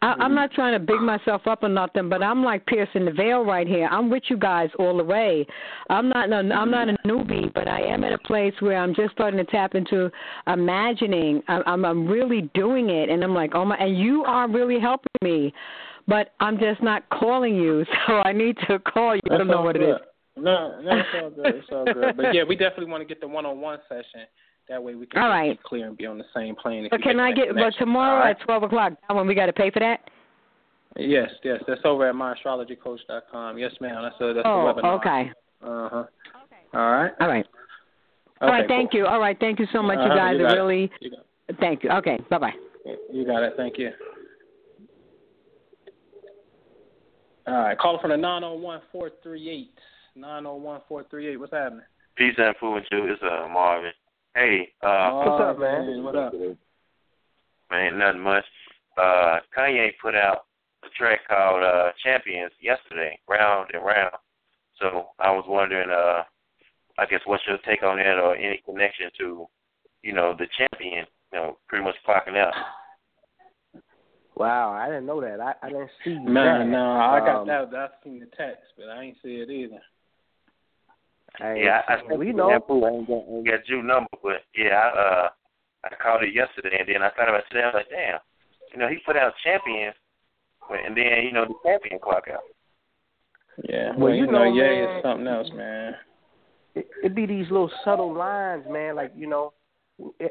I, I'm not trying to big myself up or nothing, but I'm like piercing the veil right here. I'm with you guys all the way. I'm not no, I'm not a newbie, but I am at a place where I'm just starting to tap into imagining. I, I'm I'm really doing it, and I'm like, oh my, and you are really helping me, but I'm just not calling you, so I need to call you. I don't know what it good. is. No, no, it's all good. It's all good. But yeah, we definitely want to get the one-on-one session. That way we can All just right. be clear and be on the same plane. But can I that get? But tomorrow All right? at twelve o'clock, that one we got to pay for that. Yes, yes, that's over at myastrologycoach.com. Yes, ma'am. That's a, that's oh, the webinar. okay. Uh huh. Okay. All right. All right. All right. Thank you. All right. Thank you so much. You Uh-huh, guys you got it. really. You got Thank you. Okay. Bye bye. You got it. Thank you. All right. Call from the nine zero one four three eight. Nine zero one four three eight. What's happening? Peace and food and you. It's uh, Marvin. Hey, uh, What's up, man? What up? Man, nothing much. Uh, Kanye put out a track called uh, Champions yesterday, round and round. So I was wondering, uh, I guess, what's your take on that, or any connection to, you know, the champion, you know, pretty much clocking out. Wow, I didn't know that. I, I didn't see that. Man, no, I got Um, that. I seen the text, but I ain't see it either. Hey, yeah, I, I we we know. know. I ain't got, ain't got your number, but yeah, I, uh, I called it yesterday, and then I thought about today. I was like, damn, you know, he put out champions, and then you know the champion clock out. Yeah. Well, you know, yeah, man, it's something else, man. it, it be these little subtle lines, man. Like you know,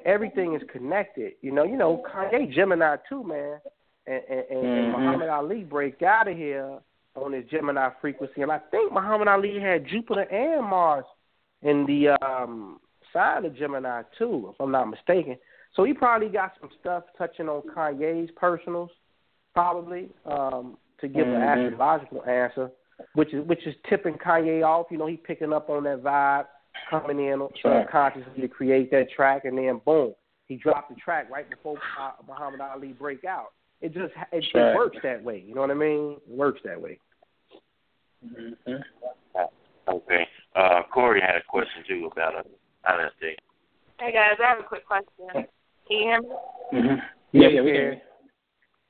everything is connected. You know, you know, Kanye Gemini too, man. And and, and, and Mhm. Muhammad Ali break out of here on his Gemini frequency, and I think Muhammad Ali had Jupiter and Mars in the um, side of Gemini too, if I'm not mistaken. So he probably got some stuff touching on Kanye's personals, probably um, to give mm-hmm. an astrological answer, which is which is tipping Kanye off. You know, he picking up on that vibe, coming in subconsciously to create that track, and then boom, he dropped the track right before uh, Muhammad Ali break out. It just it, it works that way. You know what I mean? It works that way. Mm-hmm. Okay. Uh, Corey had a question too about a honesty. Hey guys, I have a quick question. Can you hear me? Mm-hmm. Yeah, yeah, we can.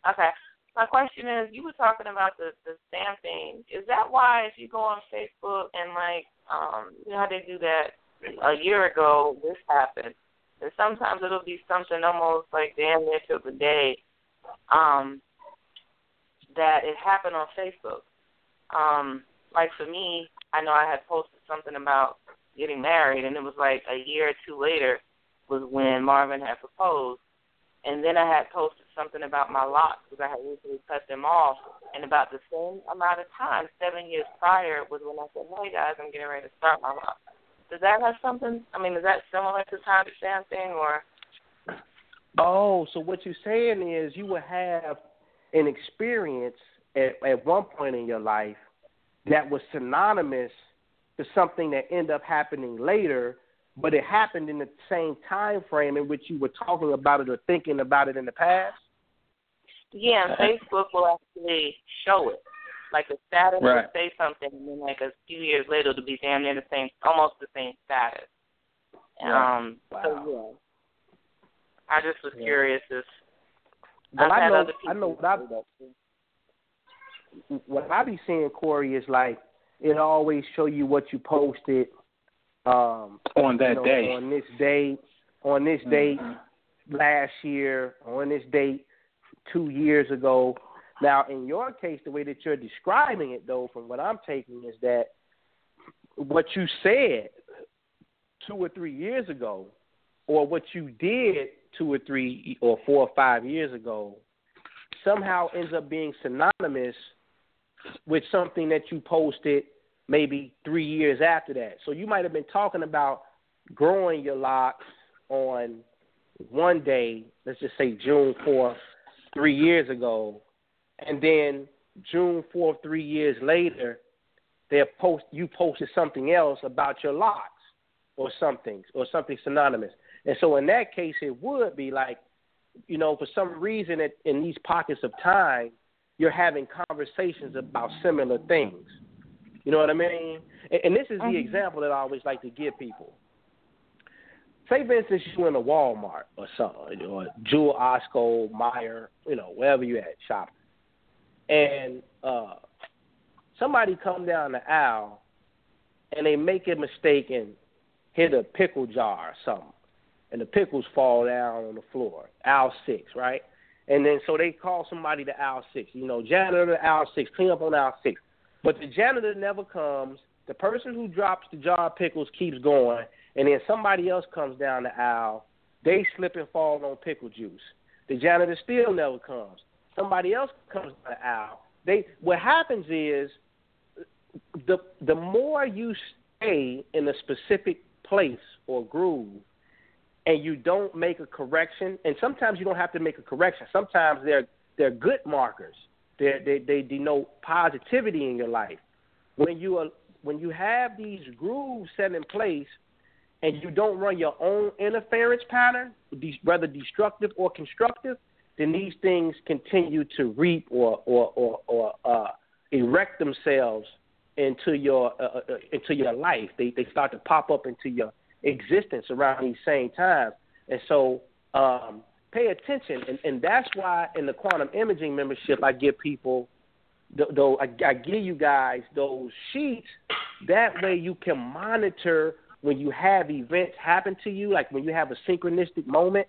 Okay. My question is, you were talking about the the stamping. Is that why if you go on Facebook and like, um, you know how they do that a year ago, this happened, and sometimes it'll be something almost like damn near to the day, um, that it happened on Facebook. Um, like for me, I know I had posted something about getting married, and it was like a year or two later was when Marvin had proposed, and then I had posted something about my locks because I had recently cut them off, and about the same amount of time, seven years prior, was when I said, "Hey guys, I'm getting ready to start my locks." Does that have something? I mean, is that similar to time stamping or? Oh, so what you're saying is you would have an experience at, at one point in your life that was synonymous to something that ended up happening later, but it happened in the same time frame in which you were talking about it or thinking about it in the past? Yeah, and Facebook will actually show it. Like a status right. will say something, and then like a few years later, it'll be damn near the same, almost the same status. Right. Um, wow. so yeah, I just was Yeah. curious if Well, I've I had know, other people I know what I, do that too. What I be seeing, Corey, is like it always show you what you posted um, On that you know, day. on this date, on this date Mhm. last year, on this date two years ago. Now, in your case, the way that you're describing it, though, from what I'm taking, is that what you said two or three years ago, or what you did two or three or four or five years ago, somehow ends up being synonymous with something that you posted maybe three years after that. So you might have been talking about growing your locks on one day, let's just say June 4th, three years ago, and then June 4th, three years later, they post you posted something else about your locks or something or something synonymous. And so in that case, it would be like, you know, for some reason it, in these pockets of time, you're having conversations about similar things. You know what I mean? And, and this is the example that I always like to give people. Say, for instance, you're in a Walmart or something, or Jewel Osco, Meijer, you know, wherever you at shopping, and uh, somebody come down the aisle and they make a mistake and hit a pickle jar or something, and the pickles fall down on the floor. Aisle six, right? And then so they call somebody to aisle six. You know, janitor to aisle six, clean up on aisle six. But the janitor never comes. The person who drops the jar of pickles keeps going, and then somebody else comes down the aisle. They slip and fall on pickle juice. The janitor still never comes. Somebody else comes down the aisle. They what happens is the the more you stay in a specific place or groove and you don't make a correction and sometimes you don't have to make a correction. Sometimes they're they're good markers. They they they denote positivity in your life. When you are when you have these grooves set in place and you don't run your own interference pattern whether destructive or constructive then these things continue to reap or or or, or uh, erect themselves into your uh, uh, into your life. They they start to pop up into your existence around these same times, and so um, pay attention. And, and that's why in the quantum imaging membership, I give people though I, I give you guys those sheets. That way you can monitor when you have events happen to you, like when you have a synchronistic moment,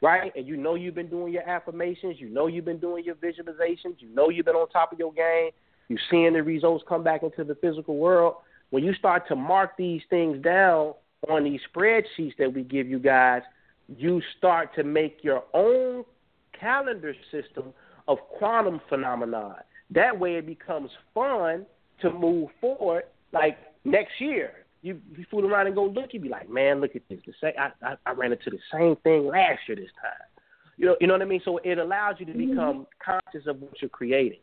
right? And you know you've been doing your affirmations, you know you've been doing your visualizations, you know you've been on top of your game, you're seeing the results come back into the physical world. When you start to mark these things down on these spreadsheets that we give you guys, you start to make your own calendar system of quantum phenomenon. That way it becomes fun to move forward like next year. you you fool around and go look, You'd be like, man, look at this. The same, I, I I ran into the same thing last year this time. You know, you know what I mean. So it allows you to mm-hmm. become conscious of what you're creating.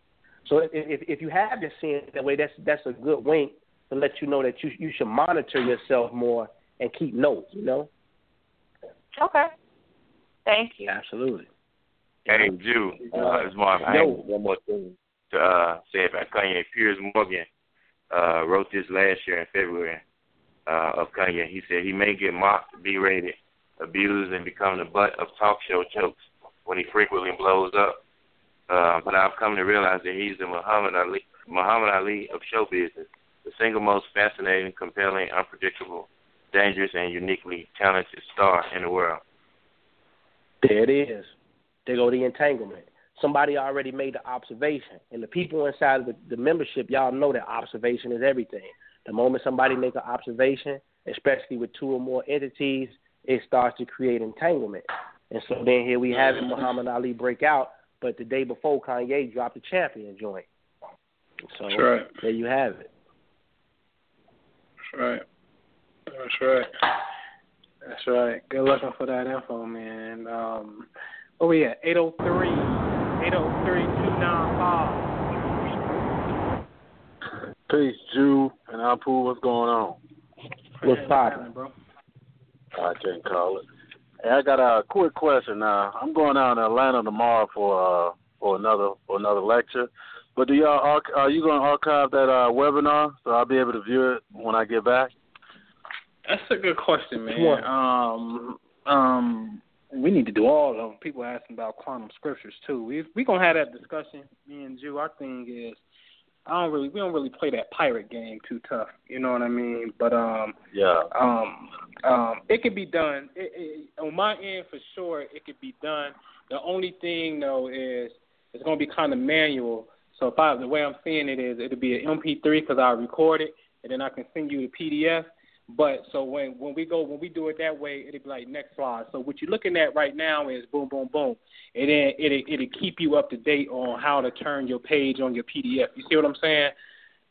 So if if, if you have seeing it that way, that's that's a good wink to let you know that you you should monitor yourself more and keep notes. You know. Okay. Thank you. Absolutely. Hey, Jew, uh, it's Marvin. I have one more thing to uh, say about Kanye. Piers Morgan uh, wrote this last year in February uh, of Kanye. He said he may get mocked, berated, abused, and become the butt of talk show jokes when he frequently blows up. Uh, but I've come to realize that he's the Muhammad Ali, Muhammad Ali of show business, the single most fascinating, compelling, unpredictable, dangerous, and uniquely talented star in the world. There it is. There go the entanglement. Somebody already made the observation, and the people inside of the, the membership, y'all know that observation is everything. The moment somebody make an observation, especially with two or more entities, it starts to create entanglement. And so then here we have Muhammad Ali break out, but the day before Kanye dropped the champion joint. So That's right. there you have it. That's right. That's right. That's right. Good looking for that info, man. Um, oh yeah, eight zero three, eight zero three two nine five. Peace, Jew and Apu. What's going on? What's poppin', bro? I can't call it. Hey, I got a quick question now. I'm going down to Atlanta tomorrow for uh for another for another lecture. But do y'all are you going to archive that uh webinar so I'll be able to view it when I get back? That's a good question, man. What? Um, um, we need to do all of them. People asking about quantum scriptures too. We we gonna have that discussion. Me and Jew. Our thing is, I don't really we don't really play that pirate game too tough. You know what I mean? But um, Yeah. um, um, it could be done. It, it, on my end, for sure, it could be done. The only thing though is it's going to be kind of manual. So if I, the way I'm seeing it is, it'll be an MP3 because I record it and then I can send you the PDF. But so when when we go when we do it that way, it'll be like next slide. So what you're looking at right now is boom, boom, boom, and then it'll it'll keep you up to date on how to turn your page on your PDF. You see what I'm saying?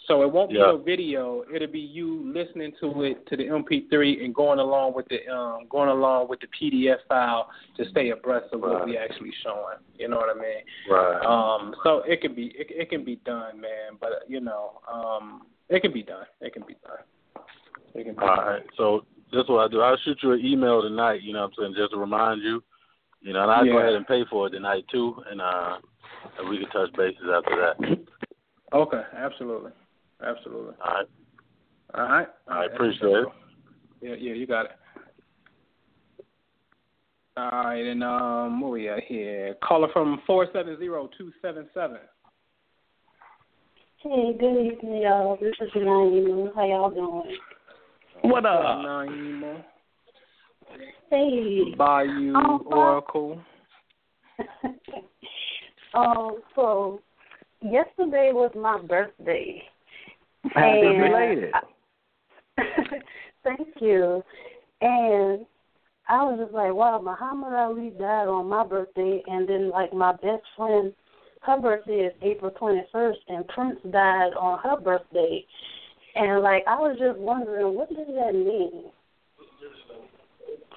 So it won't be a video. It'll be you listening to it to the MP3 and going along with the um going along with the PDF file to stay abreast of what Right. we actually showing. You know what I mean? Right. Um, so it can be it, it can be done, man. But you know, um, it can be done. It can be done. It can be All done. right. So this is what I do. I'll shoot you an email tonight, you know what I'm saying, just to remind you. You know, and I'll go ahead and pay for it tonight too and uh and we can touch bases after that. Okay, absolutely, absolutely. All right. All right. I appreciate it. Yeah, yeah, you got it. All right, and um, where we at here? Caller from four seven zero two seven seven. Hey, good evening, y'all. This is Naima. How y'all doing? What up, Naima? Hey. Bayou Um, Oracle. Um, so yesterday was my birthday. Happy And belated. Thank you. And I was just like, wow, Muhammad Ali died on my birthday, and then like my best friend, her birthday is April twenty first, and Prince died on her birthday. And like I was just wondering, what does that mean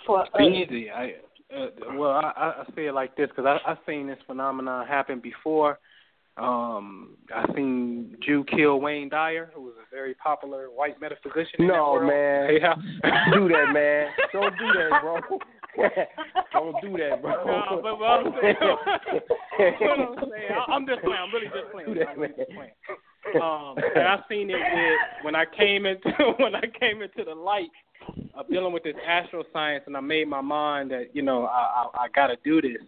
for us? Easy. I uh, well, I, I I say it like this because I I seen this phenomenon happen before. Um, I seen Jew kill Wayne Dyer, who was a very popular white metaphysician. in that No, world. man. Yeah. do that, man. Don't do that, bro. I don't do that, bro. No, but what I'm saying, what I'm saying, I'm just playing. I'm really just playing. That, I'm just playing. Um, and I seen it with when I came into when I came into the light of dealing with this astral science, and I made my mind that you know I I, I got to do this.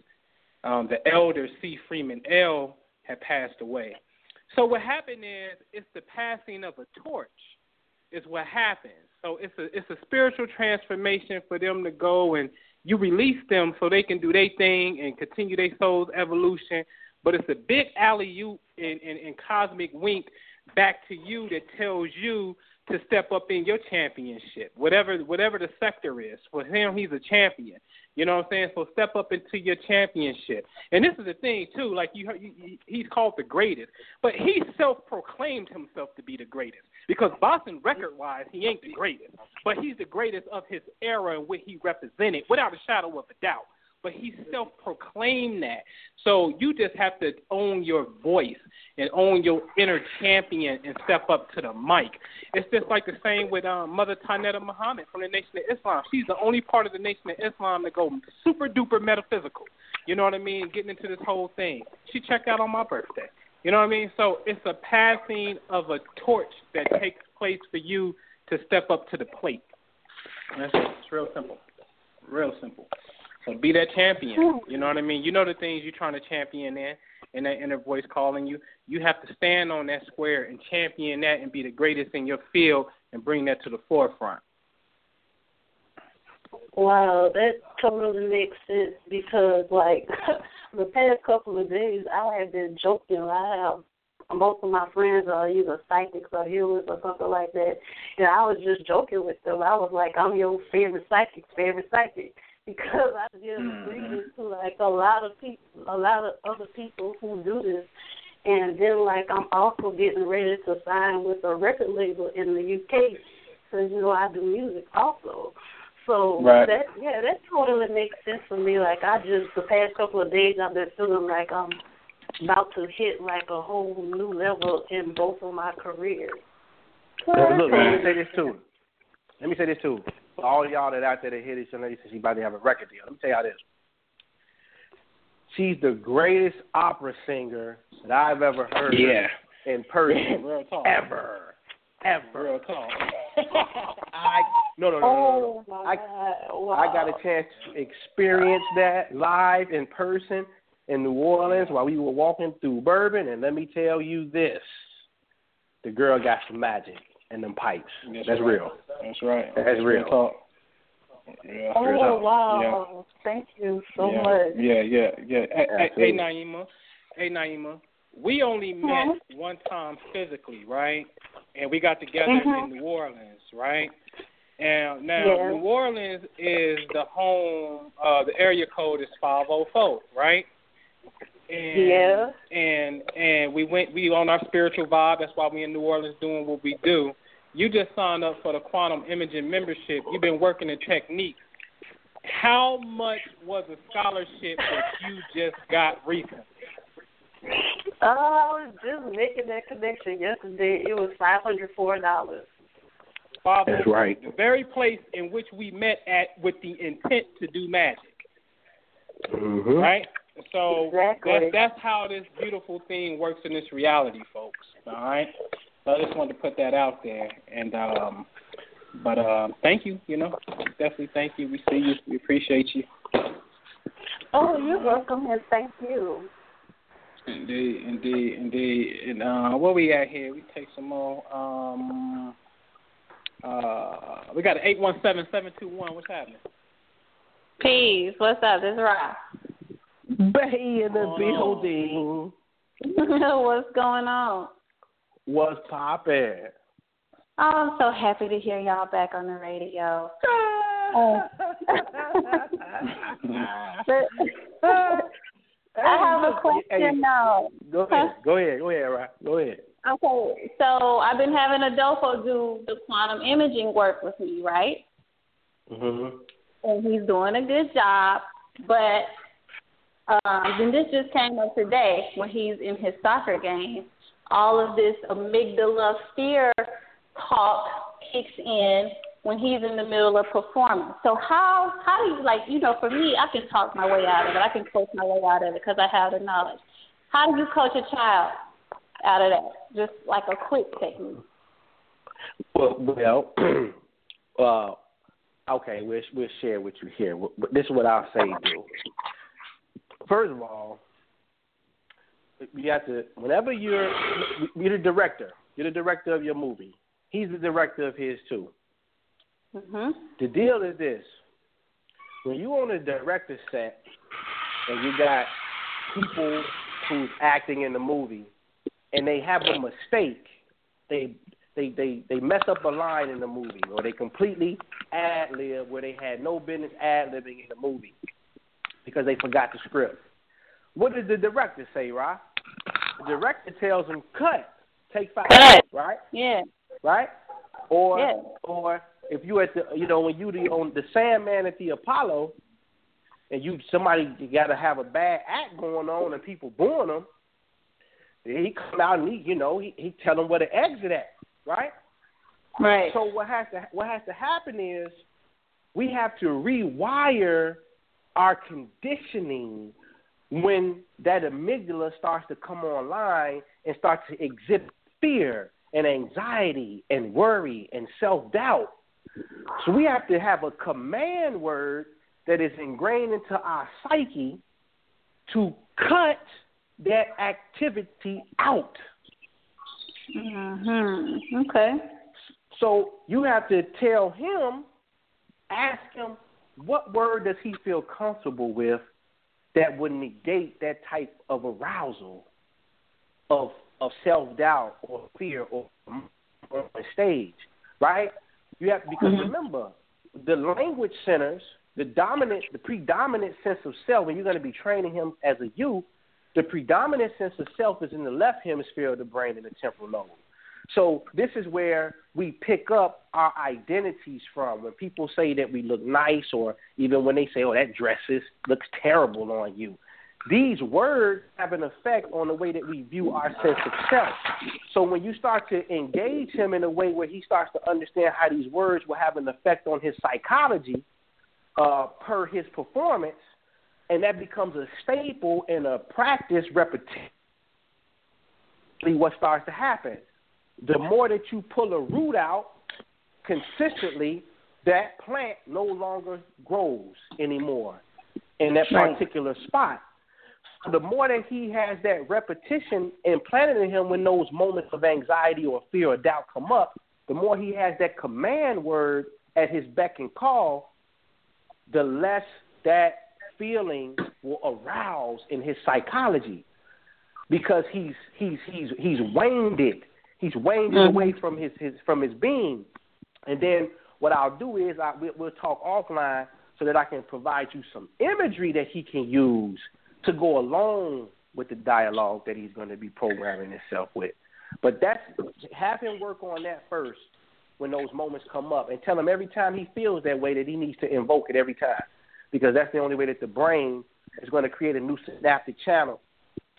Um, the elder C. Freeman-El had passed away. So what happened is it's the passing of a torch is what happens. So it's a it's a spiritual transformation for them to go and you release them so they can do their thing and continue their soul's evolution. But it's a big alley oop and, and, and cosmic wink back to you that tells you to step up in your championship, whatever whatever the sector is. For him, he's a champion. You know what I'm saying? So step up into your championship. And this is the thing too. Like you, he's called the greatest, but he self-proclaimed himself to be the greatest because Boston record-wise, he ain't the greatest, but he's the greatest of his era and what he represented, without a shadow of a doubt but he self proclaimed that. So you just have to own your voice and own your inner champion and step up to the mic. It's just like the same with um, Mother Tynetta Muhammad from the Nation of Islam. She's the only part of the Nation of Islam that go super duper metaphysical. You know what I mean? Getting into this whole thing. She checked out on my birthday. You know what I mean? So it's a passing of a torch that takes place for you to step up to the plate. That's it. It's real simple. Real simple. So be that champion. You know what I mean? You know the things you're trying to champion in, and that inner voice calling you. You have to stand on that square and champion that and be the greatest in your field and bring that to the forefront. Wow, that totally makes sense because like the past couple of days I have been joking. I have most of my friends are either psychics or healers or something like that. And I was just joking with them. I was like, I'm your favorite psychic, favorite psychic because I just mm-hmm. reading to like a lot of people, a lot of other people who do this, and then like I'm also getting ready to sign with a record label in the UK, because you know I do music also. So right. that yeah, that totally makes sense for me. Like I just the past couple of days I've been feeling like I'm about to hit like a whole new level in both of my careers. Well, look, let me say this too. Let me say this too. For all y'all that out there that hear this young lady says she's about to have a record deal, let me tell y'all this. She's the greatest opera singer that I've ever heard yeah. in person. Real talk. Ever. Ever. Real talk. I no no no oh, no. no. Oh, I, wow. I got a chance to experience that live in person in New Orleans while we were walking through Bourbon, and let me tell you this: the girl got some magic and them pipes. That's, That's right. real. That's right. That's real. Talk. Yeah. Oh wow! Yeah. Thank you so yeah. much. Yeah, yeah, yeah. Hey, hey, hey, Naima. Hey, Naima. We only met mm-hmm. one time physically, right? And we got together mm-hmm. in New Orleans, right? And now yeah. New Orleans is the home. Uh, the area code is five zero four, right? And, yeah. And and we went. We on our spiritual vibe. That's why we in New Orleans doing what we do. You just signed up for the quantum imaging membership. You've been working the technique. How much was a scholarship that you just got recently? Uh, I was just making that connection yesterday. It was five hundred four dollars. That's right. The very place in which we met at with the intent to do magic. Mm-hmm. Right? So exactly. that's that's how this beautiful thing works in this reality, folks. All right. So I just wanted to put that out there, and um, but uh, thank you. You know, definitely thank you. We see you. We appreciate you. Oh, you're welcome, and thank you. Indeed, indeed, indeed. And uh, what we got here? We take some more. Um, uh, we got an eight one seven seven two one. What's happening? Peace. What's up? This is Rob. Bay in the Oh. building. What's going on? What's poppin'? Oh, I'm so happy to hear y'all back on the radio. Oh. I have a question now. Go ahead. Go ahead. Go ahead, right? Go ahead. Okay, so I've been having Adolfo do the quantum imaging work with me, right? Mm-hmm. And he's doing a good job, but um, then this just came up today when he's in his soccer game. All of this amygdala fear talk kicks in when he's in the middle of performance. So how how do you like you know for me I can talk my way out of it. I can coach my way out of it because I have the knowledge. How do you coach a child out of that? Just like a quick technique. Well, well uh, okay, we'll we'll share with you here. This is what I'll say do. First of all, you have to whenever you're you're the director, you're the director of your movie. He's the director of his too. Mhm. The deal is this: when you on a director set and you got people who's acting in the movie and they have a mistake, they they they they mess up a line in the movie, or they completely ad lib where they had no business ad libbing in the movie because they forgot the script. What did the director say, right? The director tells them cut, take five, right? Yeah. Right? Or Yeah. or if you at the you know when you the on the Sandman at the Apollo, and you somebody got to have a bad act going on and people booing him, he come out and he you know he he tell them where to exit at, right? Right. So what has to what has to happen is we have to rewire our conditioning when that amygdala starts to come online and start to exhibit fear and anxiety and worry and self doubt. So we have to have a command word that is ingrained into our psyche to cut that activity out. Mhm. Okay. So you have to tell him, ask him what word does he feel comfortable with that would negate that type of arousal of of self doubt or fear or on stage, right? You have because Mhm. remember the language centers, the dominant, the predominant sense of self, when you're going to be training him as a youth, the predominant sense of self is in the left hemisphere of the brain in the temporal lobe. So this is where we pick up our identities from. When people say that we look nice, or even when they say, "Oh, that dress is looks terrible on you," these words have an effect on the way that we view our sense of self. So when you start to engage him in a way where he starts to understand how these words will have an effect on his psychology uh, per his performance, and that becomes a staple and a practice repetition. What starts to happen? The more that you pull a root out consistently, that plant no longer grows anymore in that particular spot. So the more that he has that repetition implanted in him when those moments of anxiety or fear or doubt come up, the more he has that command word at his beck and call, the less that feeling will arouse in his psychology because he's he's he's he's waned it. He's waned it Mhm. away from his, his from his being. And then what I'll do is I we'll, we'll talk offline so that I can provide you some imagery that he can use to go along with the dialogue that he's going to be programming himself with. But that's have him work on that first when those moments come up, and tell him every time he feels that way that he needs to invoke it every time, because that's the only way that the brain is going to create a new synaptic channel.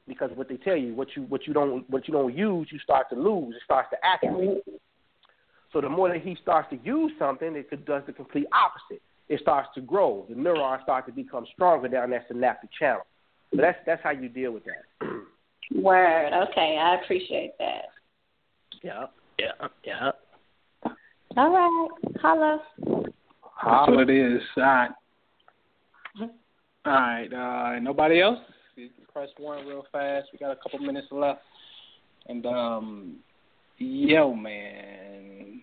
Because what they tell you, what you what you don't what you don't use, you start to lose. It starts to activate. So the more that he starts to use something, it does the complete opposite. It starts to grow. The neurons start to become stronger down that synaptic channel. So that's that's how you deal with that. Word. Okay, I appreciate that. yeah, yeah, yeah. All right. Holla. That's what it is. All right. All right. Uh, nobody else? Press one real fast. We got a couple minutes left. And um, yo, man,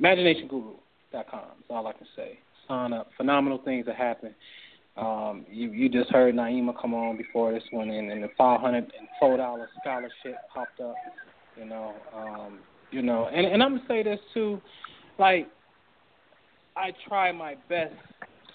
imaginationguru.com. That's all I can say. Sign up. Phenomenal things are happening. Um, you you just heard Naima come on before this one, and, and the five hundred and four dollar scholarship popped up. You know, um, you know, and and I'm gonna say this too, like I try my best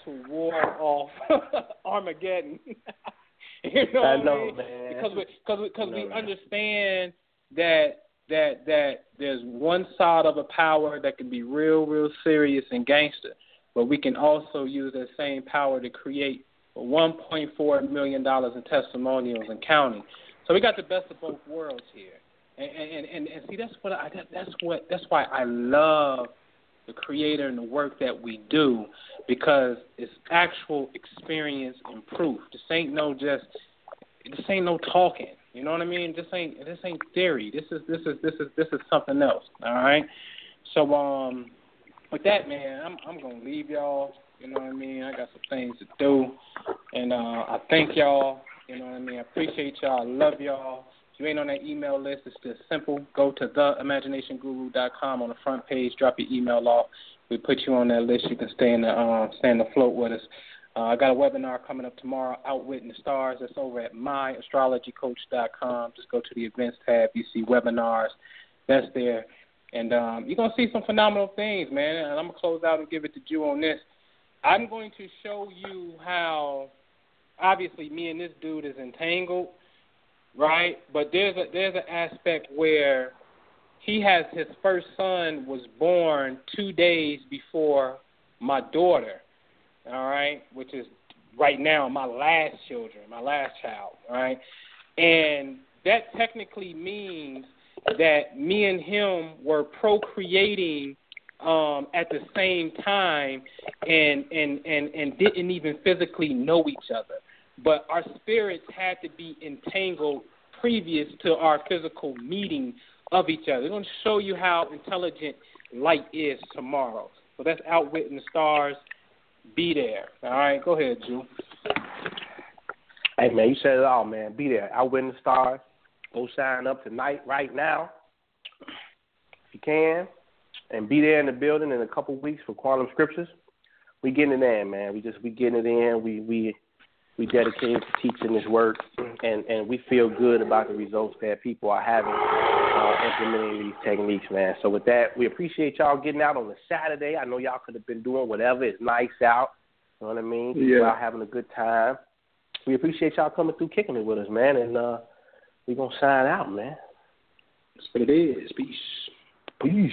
to ward off Armageddon. you know I know, mean? man. Because we because we, cause I we man. understand that that that there's one side of a power that can be real, real serious and gangster, but we can also use that same power to create 1.4 million dollars in testimonials and counting. So we got the best of both worlds here, and and and, and see that's what I that, that's what that's why I love the creator and the work that we do because it's actual experience and proof. This ain't no just this ain't no talking. You know what I mean? This ain't this ain't theory. This is this is this is this is something else. All right. So um, with that man, I'm I'm gonna leave y'all. You know what I mean? I got some things to do, and uh, I thank y'all. You know what I mean? I appreciate y'all. I love y'all. You ain't on that email list, it's just simple. Go to theimaginationguru.com on the front page. Drop your email off. We put you on that list. You can stay in the uh, stay in the float with us. Uh, I got a webinar coming up tomorrow, Outwitting the Stars. That's over at myastrologycoach.com. Just go to the events tab. You see webinars. That's there. And um, you're gonna see some phenomenal things, man. And I'm gonna close out and give it to you on this. I'm going to show you how obviously me and this dude is entangled, right? But there's a there's an aspect where he has his first son was born two days before my daughter, all right, which is right now my last children, my last child, right? And that technically means that me and him were procreating um at the same time and and and and didn't even physically know each other but our spirits had to be entangled previous to our physical meeting of each other. We're going to show you how intelligent light is tomorrow. So that's Outwitting the Stars. Be there. All right, go ahead, Jew. Hey man, you said it all, man. Be there. Outwitting the Stars. Go sign up tonight, right now, if you can, and be there in the building in a couple weeks for Quantum Scriptures. We getting it in, man. We just we getting it in. We we we dedicated to teaching this work, and and we feel good about the results that people are having uh, implementing these techniques, man. So with that, we appreciate y'all getting out on a Saturday. I know y'all could have been doing whatever. It's nice out. You know what I mean? People Yeah. out having a good time. We appreciate y'all coming through, kicking it with us, man, and uh, we gonna sign out, man. That's what it is. Peace. Peace.